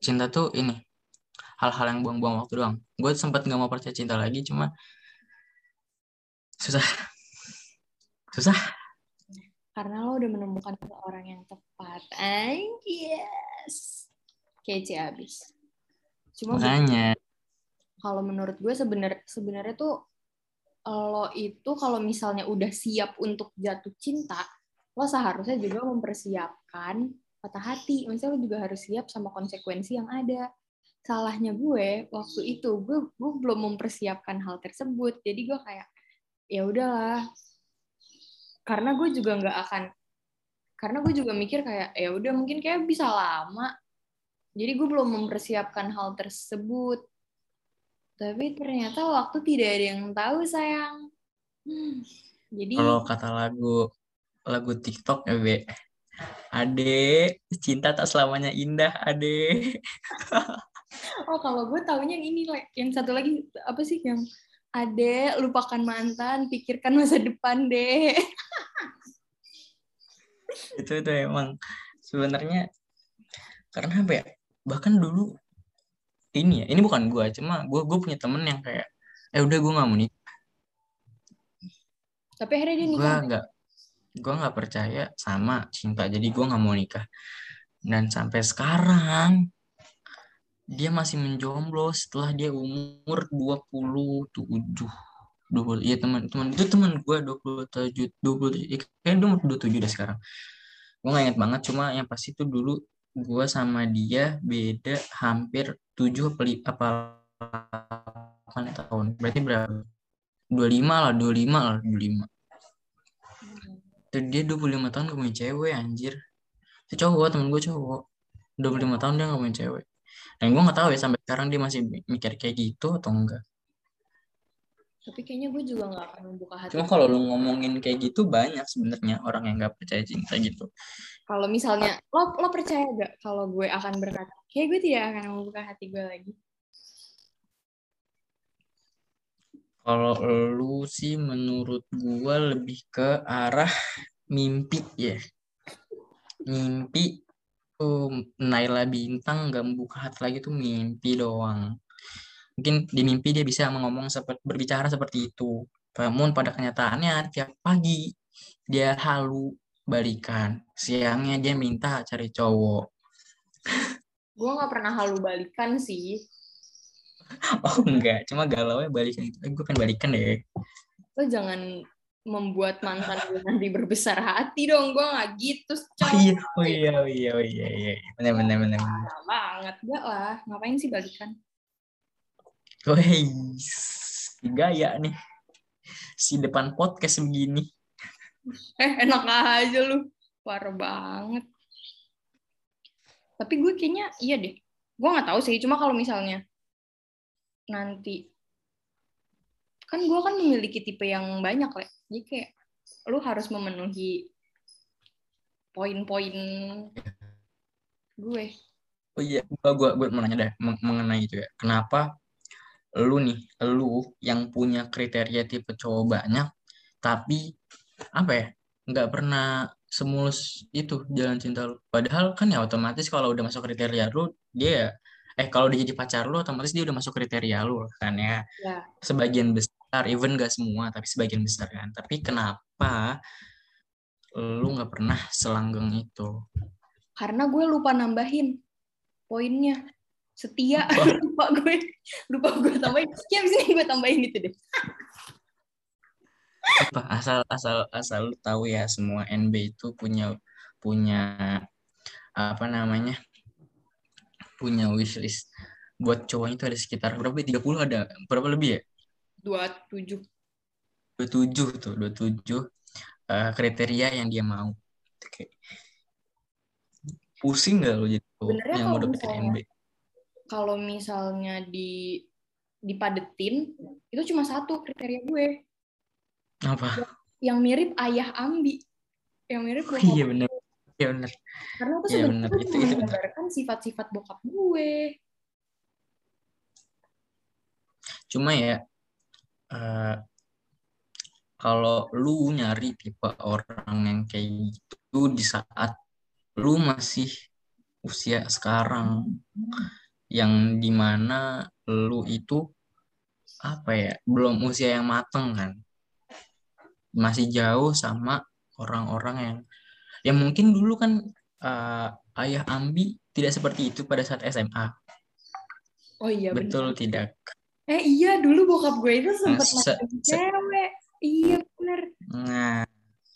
cinta tuh ini hal-hal yang buang-buang waktu doang. Gue sempat nggak mau percaya cinta lagi cuma susah. Susah. Karena lo udah menemukan orang yang tepat. Yes kece abis. Cuma makanya. kalau menurut gue sebenar sebenarnya tuh lo itu kalau misalnya udah siap untuk jatuh cinta lo seharusnya juga mempersiapkan patah hati. Maksudnya lo juga harus siap sama konsekuensi yang ada. Salahnya gue waktu itu gue gue belum mempersiapkan hal tersebut. Jadi gue kayak ya udahlah. Karena gue juga nggak akan karena gue juga mikir kayak ya udah mungkin kayak bisa lama. Jadi gue belum mempersiapkan hal tersebut tapi ternyata waktu tidak ada yang tahu sayang. Hmm, jadi kalau kata lagu lagu TikTok ya be. Ade cinta tak selamanya indah Ade oh kalau gue taunya yang ini yang satu lagi apa sih yang Ade lupakan mantan pikirkan masa depan deh itu itu emang sebenarnya karena apa ya bahkan dulu ini ya ini bukan gua cuma gua gue punya temen yang kayak eh udah gue nggak mau nikah. Tapi akhirnya dia gue nikah. nggak gue nggak percaya sama cinta jadi gue nggak mau nikah. Dan sampai sekarang dia masih menjomblo setelah dia umur 27 20 iya teman teman itu teman gue 27 27 kayaknya dia umur 27 deh sekarang. Gue nggak inget banget cuma yang pasti itu dulu gue sama dia beda hampir 7 apa li- apa 8 tahun. Berarti berapa? 25 lah 25 lah 25 dan dia 25 tahun gak punya cewek anjir. Itu cowok temen gue cowok. 25 tahun dia gak punya cewek. Dan gue gak tahu ya sampai sekarang dia masih mikir kayak gitu atau enggak Tapi kayaknya gue juga nggak akan membuka hati. cuma kalau lu ngomongin kayak gitu banyak sebenarnya orang yang gak percaya cinta gitu Kalau misalnya lo lo percaya gak kalau gue akan berkata, kayak gue tidak akan membuka hati gue lagi. kalau lu sih menurut gue lebih ke arah mimpi ya mimpi tuh Naila Bintang gak membuka hati lagi tuh mimpi doang mungkin di mimpi dia bisa ngomong seperti berbicara seperti itu namun pada kenyataannya tiap pagi dia halu balikan siangnya dia minta cari cowok Gue nggak pernah halu balikan sih. oh enggak cuma galau ya balikan eh, gue pengen balikan deh Lo jangan membuat mantan gue nanti berbesar hati dong. Gue nggak gitu, oh iya oh iya oh iya oh iya iya benar benar benar banget. Gak lah. Ngapain sih balikan? Wih, gaya nih si depan podcast begini Eh, enak aja lu. Parah banget. Tapi gue kayaknya iya deh. Gue nggak tahu sih. Cuma kalau misalnya nanti kan gue kan memiliki tipe yang banyak lah. Jadi kayak lu harus memenuhi poin-poin gue. Oh iya, gua gua, gua mau nanya deh meng- mengenai itu ya. Kenapa lu nih, lu yang punya kriteria tipe cowok banyak, tapi apa ya, nggak pernah semulus itu jalan cinta lu. Padahal kan ya otomatis kalau udah masuk kriteria lu, dia eh kalau dia jadi pacar lu, otomatis dia udah masuk kriteria lu kan ya. Ya. Sebagian besar, even gak semua, tapi sebagian besar kan. Tapi kenapa lu nggak pernah selanggeng itu? Karena gue lupa nambahin poinnya. Setia. Lupa gue. Lupa gue tambahin. Ya abis ini gue tambahin itu deh. apa asal asal asal lu tahu ya semua NB itu punya punya apa namanya punya wishlist buat cowoknya itu ada sekitar berapa ya? 30 ada berapa lebih ya 27. 27 tuh 27 eh, kriteria yang dia mau Oke. pusing nggak lo jadi cowok yang mau dapetin misalnya- NB Kalau misalnya di dipadetin itu cuma satu kriteria gue. Apa? Yang mirip ayah Ambi. Yang mirip Oh, bokap iya bener. Iya bener. Karena itu Iya, sebenarnya Itu- cuma itu menggambarkan sifat-sifat bokap gue. Cuma ya, eh, kalau lu nyari tipe orang yang kayak gitu di saat lu masih usia sekarang, yang di mana lu itu apa ya, belum usia yang mateng kan, masih jauh sama orang-orang yang, yang mungkin dulu kan eh, ayah Ambi tidak seperti itu pada saat SMA, oh iya bener. betul tidak? eh iya dulu bokap gue itu sempat Nah, se- cewek iya bener Nah,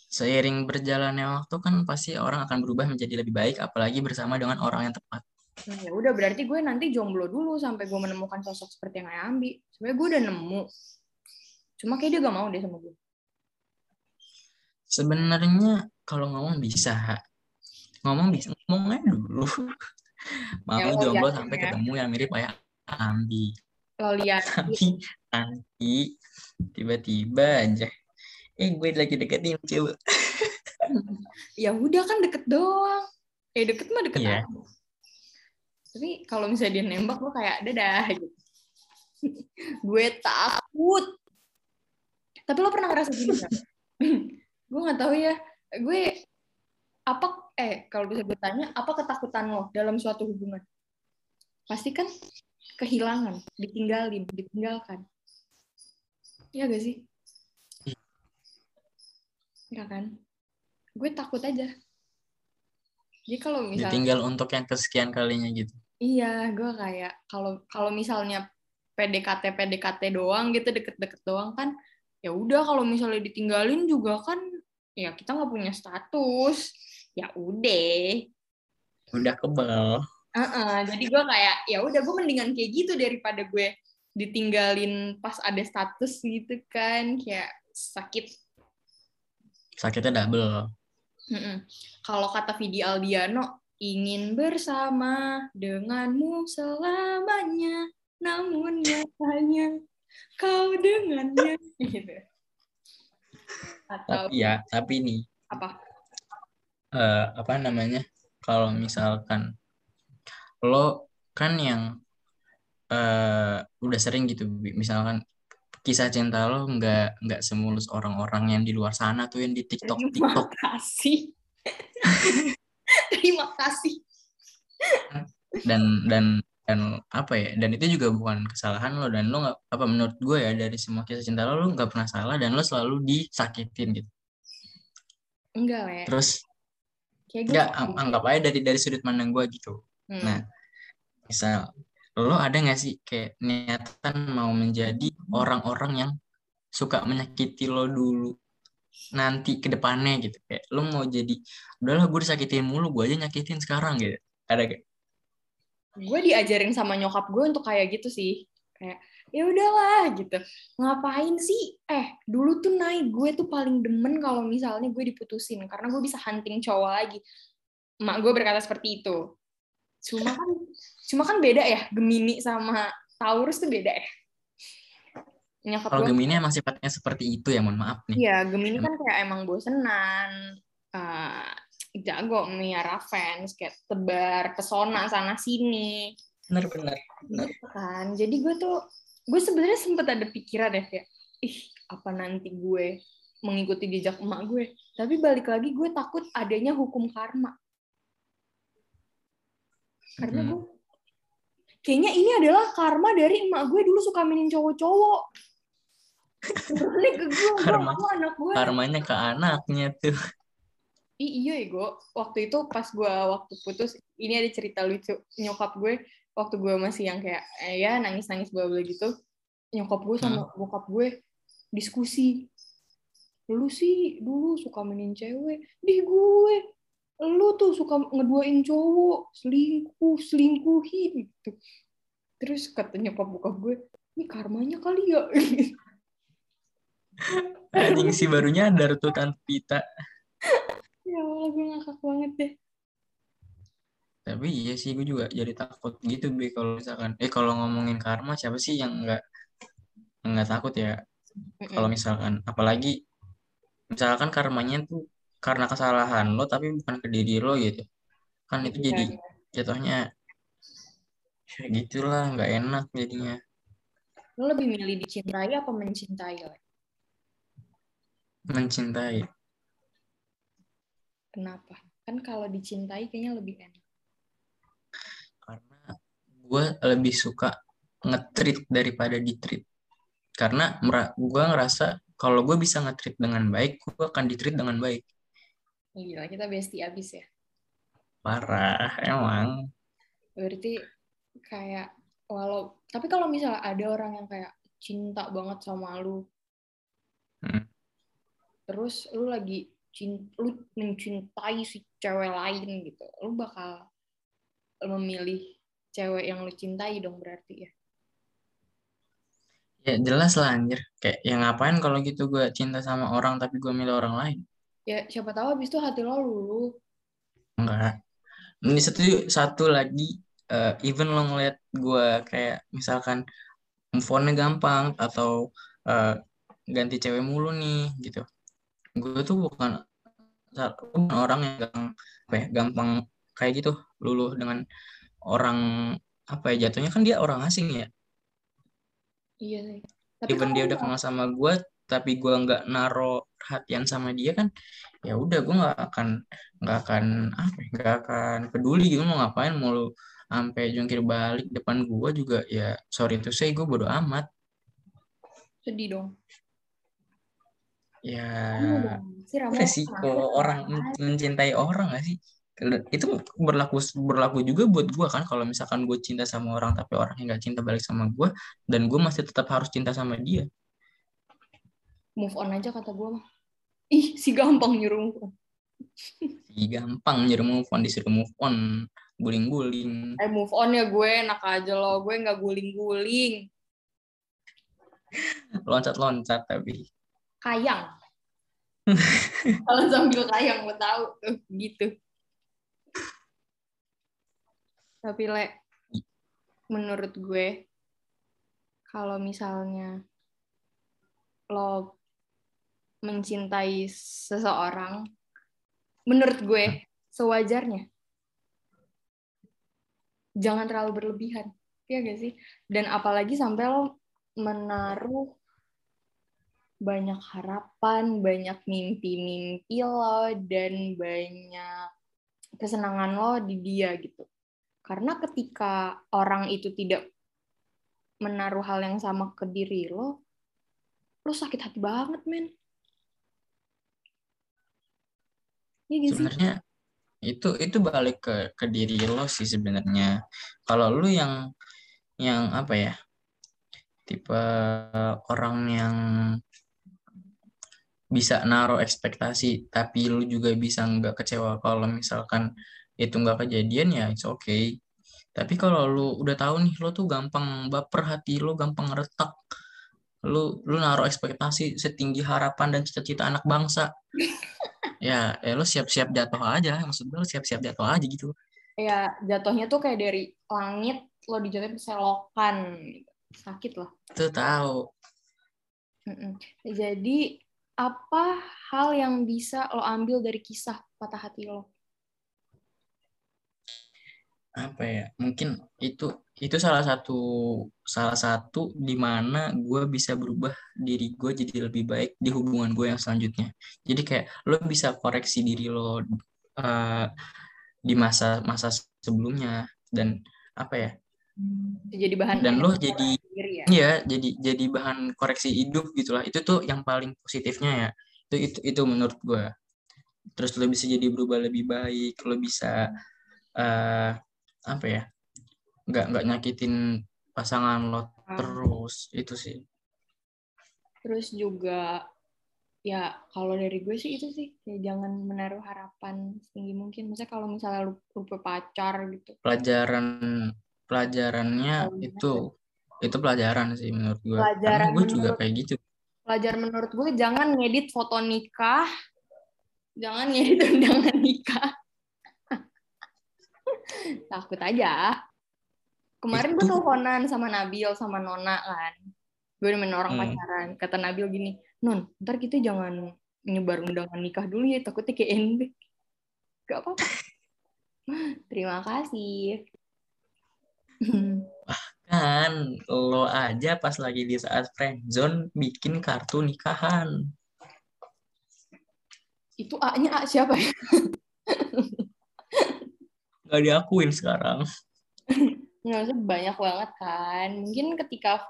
seiring berjalannya waktu kan pasti orang akan berubah menjadi lebih baik, apalagi bersama dengan orang yang tepat. Nah, ya udah berarti gue nanti jomblo dulu sampai gue menemukan sosok seperti yang ayah Ambi sebenarnya gue udah nemu cuma kayak dia gak mau deh sama gue Sebenarnya kalau ngomong bisa, ngomong bisa, ngomong aja dulu. Mau Ya, lo jomblo sampai ya? ketemu yang mirip kayak Ambi. lo lihat Tapi nanti tiba-tiba aja, eh gue lagi deketin cewek. ya udah kan deket doang eh deket mah deket Iya. aja tapi kalau misalnya dia nembak gue kayak dadah gitu. Gue takut. Tapi lo pernah ngerasa gini gak? gue nggak tahu ya. Gue apa eh kalau bisa gue tanya apa ketakutan lo dalam suatu hubungan? Pasti kan kehilangan ditinggalin ditinggalkan. Iya gak sih? Ya kan? Gue takut aja. Jadi kalau misalnya Ditinggal untuk yang kesekian kalinya gitu. Iya, gue kayak kalau kalau misalnya PDKT PDKT doang gitu deket-deket doang kan ya udah kalau misalnya ditinggalin juga kan ya kita nggak punya status ya udah Udah kebal. Heeh, jadi gue kayak ya udah gue mendingan kayak gitu daripada gue ditinggalin pas ada status gitu kan kayak sakit Sakitnya double. Mm-mm. Kalau kata Vidi Aldiano, ingin bersama denganmu selamanya, namun nyatanya kau dengannya. Gitu. Atau Tapi ya, tapi nih apa? eh, apa namanya? Kalau misalkan lo kan yang eh, udah sering gitu, misalkan kisah cinta lo nggak nggak semulus orang-orang yang di luar sana tuh yang di TikTok Terima TikTok kasih. Terima kasih. dan dan dan apa ya dan itu juga bukan kesalahan lo dan lo nggak apa menurut gue ya dari semua kisah cinta lo lo nggak pernah salah dan lo selalu disakitin gitu Enggak, Le. terus Kayak gue nggak am- anggap aja dari dari sudut pandang gue gitu Hmm. nah misal lo ada nggak sih kayak niatan mau menjadi orang-orang yang suka menyakiti lo dulu nanti ke depannya gitu. Kayak lo mau jadi udahlah gue disakitin mulu gue aja nyakitin sekarang gitu. Ada gak? gue diajarin sama nyokap gue untuk kayak gitu sih. Kayak ya udahlah gitu. Ngapain sih? Eh dulu tuh naik gue tuh paling demen kalau misalnya gue diputusin karena gue bisa hunting cowok lagi. Emak gue berkata seperti itu. Cuma kan cuma kan beda ya Gemini sama Taurus tuh beda ya nyokap kalau Gemini emang sifatnya seperti itu ya mohon maaf nih Iya, Gemini kan kayak emang bosenan, eh, jago miara fans, kayak tebar pesona sana sini, benar-benar gitu kan. Jadi gue tuh, gue sebenarnya sempet ada pikiran ya kayak, ih apa nanti gue mengikuti jejak emak gue. Tapi balik lagi gue takut adanya hukum karma. Karena Hmm. gue, kayaknya ini adalah karma dari emak gue dulu suka mainin cowok-cowok. Ini ke gue, gue Karma- mau anak gue karmanya ke anaknya tuh. I- iya ya gue waktu itu pas gue waktu putus ini ada cerita lucu. Nyokap gue waktu gue masih yang kayak eh, ya nangis nangis bla bla gitu nyokap gue sama bokap gue diskusi. Lu sih dulu suka mainin cewek. Di gue lu tuh suka ngeduain cowok selingkuh selingkuhi gitu. Terus kata nyokap bokap gue ini karmanya kali ya anjing sih baru nyadar tuh Tante Pita ya Allah gue ngakak banget deh. Tapi iya sih gue juga jadi takut gitu bi kalau misalkan eh kalau ngomongin karma siapa sih yang nggak nggak takut ya? Kalau misalkan apalagi misalkan karmanya tuh karena kesalahan lo tapi bukan ke diri lo gitu. Kan itu jadi jatuhnya ya gitulah nggak enak jadinya. Lo lebih milih dicintai apa mencintai Le? Mencintai Kenapa? Kan kalau dicintai kayaknya lebih enak. karena gue lebih suka ngetrit daripada ditreat karena gue ngerasa kalau gue bisa ngetrit dengan baik gue akan ditreat dengan baik Gila, kita bestie abis ya. parah emang Berarti kayak walau tapi kalau misalnya ada orang yang kayak cinta banget sama lu, Hmm. Terus lu lagi lu mencintai si cewek lain gitu, lu bakal memilih cewek yang lu cintai dong berarti ya. ya jelas lah anjir kayak ya ngapain kalau gitu gue cinta sama orang tapi gue milih orang lain Ya siapa tahu abis itu hati lo lulu. enggak ini satu satu lagi eh, even lo ngeliat gue kayak misalkan move gampang atau eh, ganti cewek mulu nih gitu gue tuh bukan bukan orang yang gampang apa ya, gampang kayak gitu luluh dengan orang apa ya jatuhnya kan dia orang asing ya Iya sih. Tapi even dia kalau udah kenal sama gue tapi gue nggak naro perhatian sama dia kan ya udah gue nggak akan nggak akan apa ya, nggak akan peduli gitu mau ngapain mau lu sampai jungkir balik depan gue juga ya sorry to say gue bodo amat sedih dong. Ya. Resiko orang. men- mencintai orang gak sih? Itu berlaku berlaku juga buat gue kan kalau misalkan gue cinta sama orang tapi orangnya nggak cinta balik sama gue dan gue masih tetap harus cinta sama dia. Move on aja kata gue mah. Ih, si gampang nyuruh move on. si gampang nyuruh move on disuruh move on guling-guling. Eh move on ya gue enak aja loh, gue nggak guling-guling. loncat-loncat tapi Kayang. Kalau sambil kayang gue tahu tuh gitu. Tapi le, menurut gue kalau misalnya lo mencintai seseorang, menurut gue sewajarnya. Jangan terlalu berlebihan, ya gak sih? Dan apalagi sampai lo menaruh banyak harapan, banyak mimpi-mimpi lo, dan banyak kesenangan lo di dia gitu. Karena ketika orang itu tidak menaruh hal yang sama ke diri lo, lo sakit hati banget, men. Gak sih? sebenarnya itu itu balik ke ke diri lo sih sebenarnya kalau lu yang yang apa ya tipe orang yang bisa naruh ekspektasi tapi lu juga bisa nggak kecewa kalau misalkan itu nggak kejadian ya it's okay. Tapi kalau lu udah tahu nih lo tuh gampang baper hati lo gampang retak. Lu lu naruh ekspektasi setinggi harapan dan cita-cita anak bangsa. Ya ya lo siap-siap jatuh aja maksud gue siap-siap jatuh aja gitu. Ya jatuhnya tuh kayak dari langit lo dijatuhin selokan, sakit lah. tuh tahu. Mm-mm. Jadi apa hal yang bisa lo ambil dari kisah patah hati lo? apa ya? Mungkin itu itu salah satu salah satu di mana gue bisa berubah diri gue jadi lebih baik di hubungan gue yang selanjutnya. Jadi kayak lo bisa koreksi diri lo uh, di masa masa sebelumnya dan apa ya? Jadi bahan dan lo jadi ya. Iya, jadi jadi bahan koreksi hidup gitulah. Itu tuh yang paling positifnya ya. Itu itu itu menurut gue. Terus lo bisa jadi berubah lebih baik, lo bisa eh apa ya? nggak nggak nyakitin pasangan lo terus itu sih. Terus juga ya kalau dari gue sih itu sih ya jangan menaruh harapan setinggi mungkin. Maksudnya kalau misalnya lu rupa pacar gitu. Pelajaran pelajarannya Oh, itu itu pelajaran sih menurut gue. Pelajaran gue juga kayak gitu. Pelajaran menurut gue jangan ngedit foto nikah. Jangan ngedit undangan nikah. Takut aja. Kemarin gue teleponan sama Nabil sama Nona kan. Gue nemenin orang Hmm. pacaran. Kata Nabil gini, Non, ntar kita jangan nyebar undangan nikah dulu ya, takutnya kayak ende. Gak apa-apa. Terima kasih. Kan lo aja pas lagi di saat friendzone bikin kartu nikahan. Itu A-nya A siapa ya? Gak diakuin sekarang. Nggak usah banyak banget kan. Mungkin ketika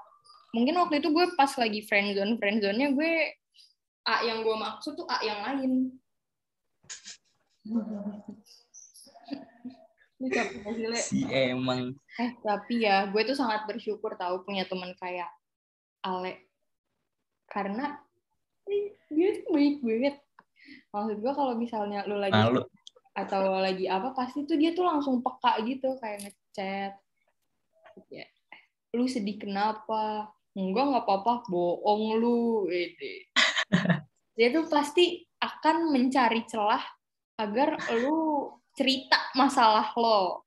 mungkin waktu itu gue pas lagi friendzone friendzone-nya gue A yang gue maksud tuh A yang lain. Ini capek gak sih, Le? Si emang Eh, tapi ya, gue tuh sangat bersyukur tahu punya teman kayak Ale. Karena eh, dia tuh baik banget. Maksud gue kalau misalnya lu lagi malu. atau lagi apa pasti tuh dia tuh langsung peka gitu kayak ngechat ya lu sedih kenapa enggak nggak apa-apa bohong lu ede dia tuh pasti akan mencari celah agar lu cerita masalah lo.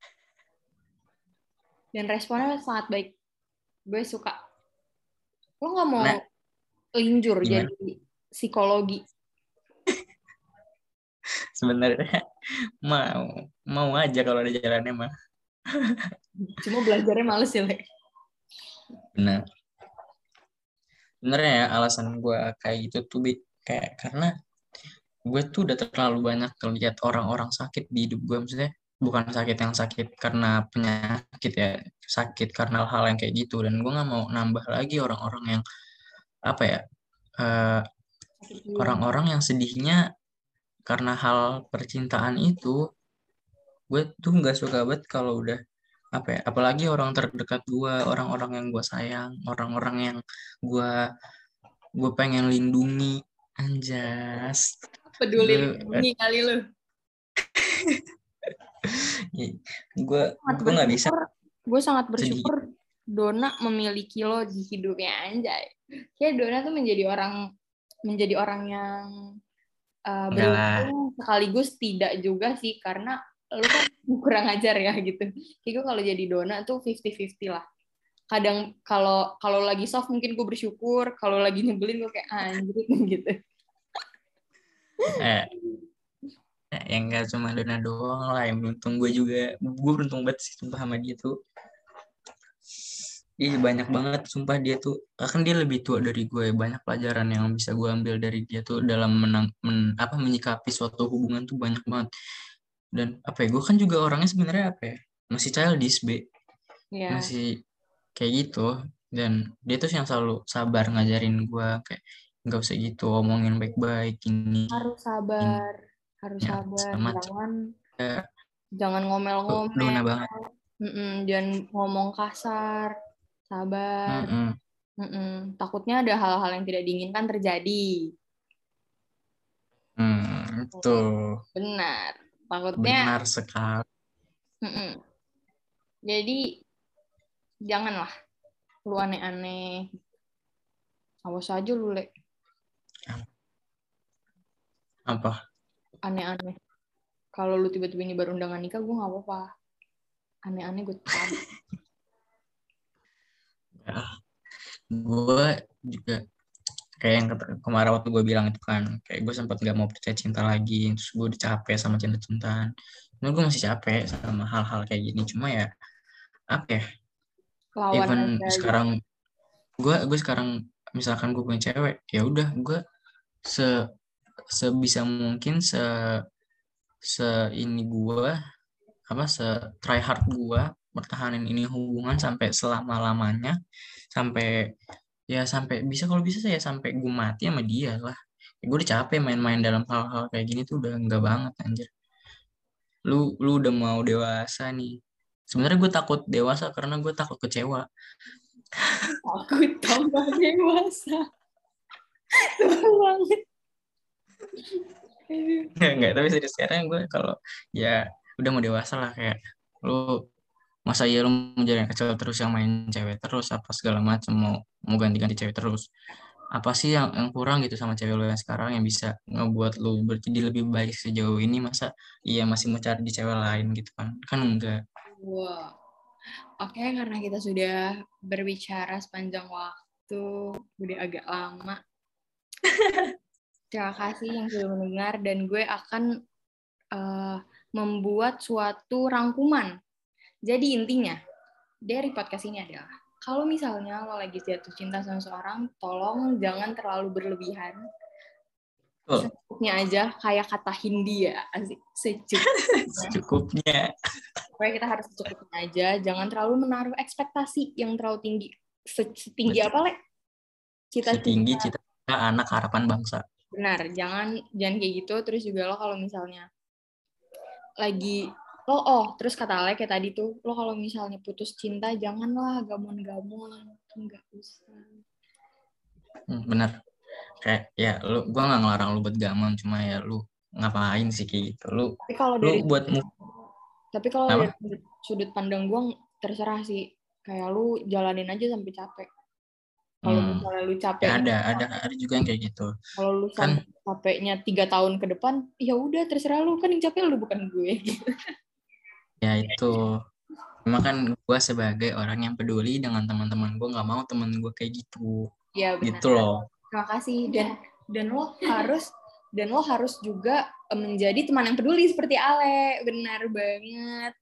Dan responnya sangat baik. Gue suka. Lo nggak mau Nah, linjur gimana? jadi psikologi? Sebenarnya mau mau aja kalau ada jalannya mah. cuma belajarnya males ya le. Benar. Sebenarnya ya alasan gue kayak gitu tuh kayak karena gue tuh udah terlalu banyak lihat orang-orang sakit di hidup gue maksudnya bukan sakit yang sakit karena penyakit ya sakit karena hal yang kayak gitu. Dan gue nggak mau nambah lagi orang-orang yang apa ya eh, orang-orang yang sedihnya karena hal percintaan itu gue tuh nggak suka banget kalau udah apa ya apalagi orang terdekat gue orang-orang yang gue sayang orang-orang yang gue gue pengen lindungi. Anjas peduli lindungi kali lu. Gue gue nggak bisa. gue sangat Sedih. bersyukur Dona memiliki lo di hidupnya anjay. Kayak Dona tuh menjadi orang menjadi orang yang uh, beruntung sekaligus tidak juga sih karena lu kan kurang ajar ya gitu. Kayak gue kalau jadi Dona tuh 50-50 lah. Kadang kalau kalau lagi soft mungkin gue bersyukur kalau lagi nyebelin gue kayak anjir gitu eh eh, yang nggak cuma Dona doang lah yang beruntung gue juga. Gue beruntung banget sih sumpah sama dia tuh. Ih banyak banget sumpah dia tuh. Kan dia lebih tua dari gue. Banyak pelajaran yang bisa gue ambil dari dia tuh dalam menang men- apa menyikapi suatu hubungan tuh banyak banget. Dan apa ya gue kan juga orangnya sebenarnya apa ya masih childish be. Ya masih kayak gitu. Dan dia tuh yang selalu sabar ngajarin gue kayak nggak usah gitu omongin baik-baik ini harus sabar harus Ya, sabar. sama- jangan Ya. jangan ngomel-ngomel. Dona banget. Mm-mm, jangan ngomong kasar. Sabar. Mm-mm. Mm-mm. takutnya ada hal-hal yang tidak diinginkan terjadi. Hmm, itu benar. Takutnya benar sekali. Mm-mm. jadi janganlah. Lu aneh-aneh. Awas aja lu le apa? Aneh-aneh. Kalau lu tiba-tiba ini baru undangan nikah gue nggak apa-apa. Aneh-aneh gue tahu gue juga kayak yang kemarin waktu gue bilang itu kan kayak gue sempat nggak mau percaya cinta lagi terus gue udah capek sama cinta-cintaan. Cuma gue masih capek sama hal-hal kayak gini cuma ya apa ya lawan even aja sekarang gue gue sekarang misalkan gue punya cewek ya udah gue se sebisa mungkin se se ini gue apa se try hard gue pertahanin ini hubungan sampai selama lamanya sampai ya sampai bisa kalau bisa saya sampai gue mati sama dia lah. Gue udah capek main-main dalam hal-hal kayak gini tuh udah enggak banget anjir. Lu lu udah mau dewasa nih. Sebenarnya gue takut dewasa karena gue takut kecewa. Aku tambah dewasa. Banget Nggak, nggak, tapi serius sekarang gue kalau ya udah mau dewasa lah kayak lu masa iya lu mau jadi anak kecil terus yang main cewek terus apa segala macam mau mau ganti-ganti cewek terus apa sih yang, yang kurang gitu sama cewek lu yang sekarang yang bisa ngebuat lu berjadi lebih baik sejauh ini masa iya masih mau cari di cewek lain gitu kan kan enggak Wow. Oke, karena kita sudah berbicara sepanjang waktu, udah agak lama. Terima kasih yang sudah mendengar dan gue akan eh, membuat suatu rangkuman. Jadi intinya dari podcast ini adalah kalau misalnya lo lagi jatuh cinta sama seorang, tolong jangan terlalu berlebihan. Secukupnya aja kayak kata Hindi ya, asik. Secukupnya. secukupnya Pokoknya kita harus secukupnya aja, jangan terlalu menaruh ekspektasi yang terlalu tinggi. Se- Setinggi Betul. apa, Le? Cita setinggi cita anak harapan bangsa Benar, jangan jangan kayak gitu. Terus juga lo kalau misalnya lagi lo oh, terus kata Ale kayak tadi tuh, lo kalau misalnya putus cinta janganlah gamon-gamon, enggak usah. Hmm, bener kayak ya lu gua nggak ngelarang lu buat gaman cuma ya lu ngapain sih kayak gitu lu Tapi kalau lu dari buat move tapi kalau dari sudut, sudut pandang gue terserah sih. Kayak lu jalanin aja sampai capek. Kalau Hmm. misalnya lu capek, ya ada ada ada juga yang kayak gitu kalau lu Kan- capeknya tiga tahun ke depan, ya udah terserah lu kan yang capek lu bukan gue. ya itu cuma kan gue sebagai orang yang peduli dengan teman-teman gue nggak mau teman gue kayak gitu Ya benar. gitu loh Terima kasih dan dan lo harus dan lo harus juga menjadi teman yang peduli seperti Ale. Benar banget.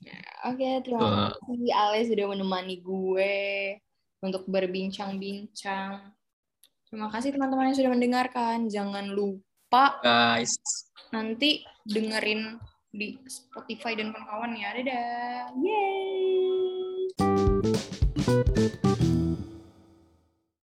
Ya, Oke, terima Betul. kasih Ale sudah menemani gue untuk berbincang-bincang. Terima kasih teman-teman yang sudah mendengarkan. Jangan lupa guys nanti dengerin di Spotify dan kawan-kawan ya. Dadah. Yeay.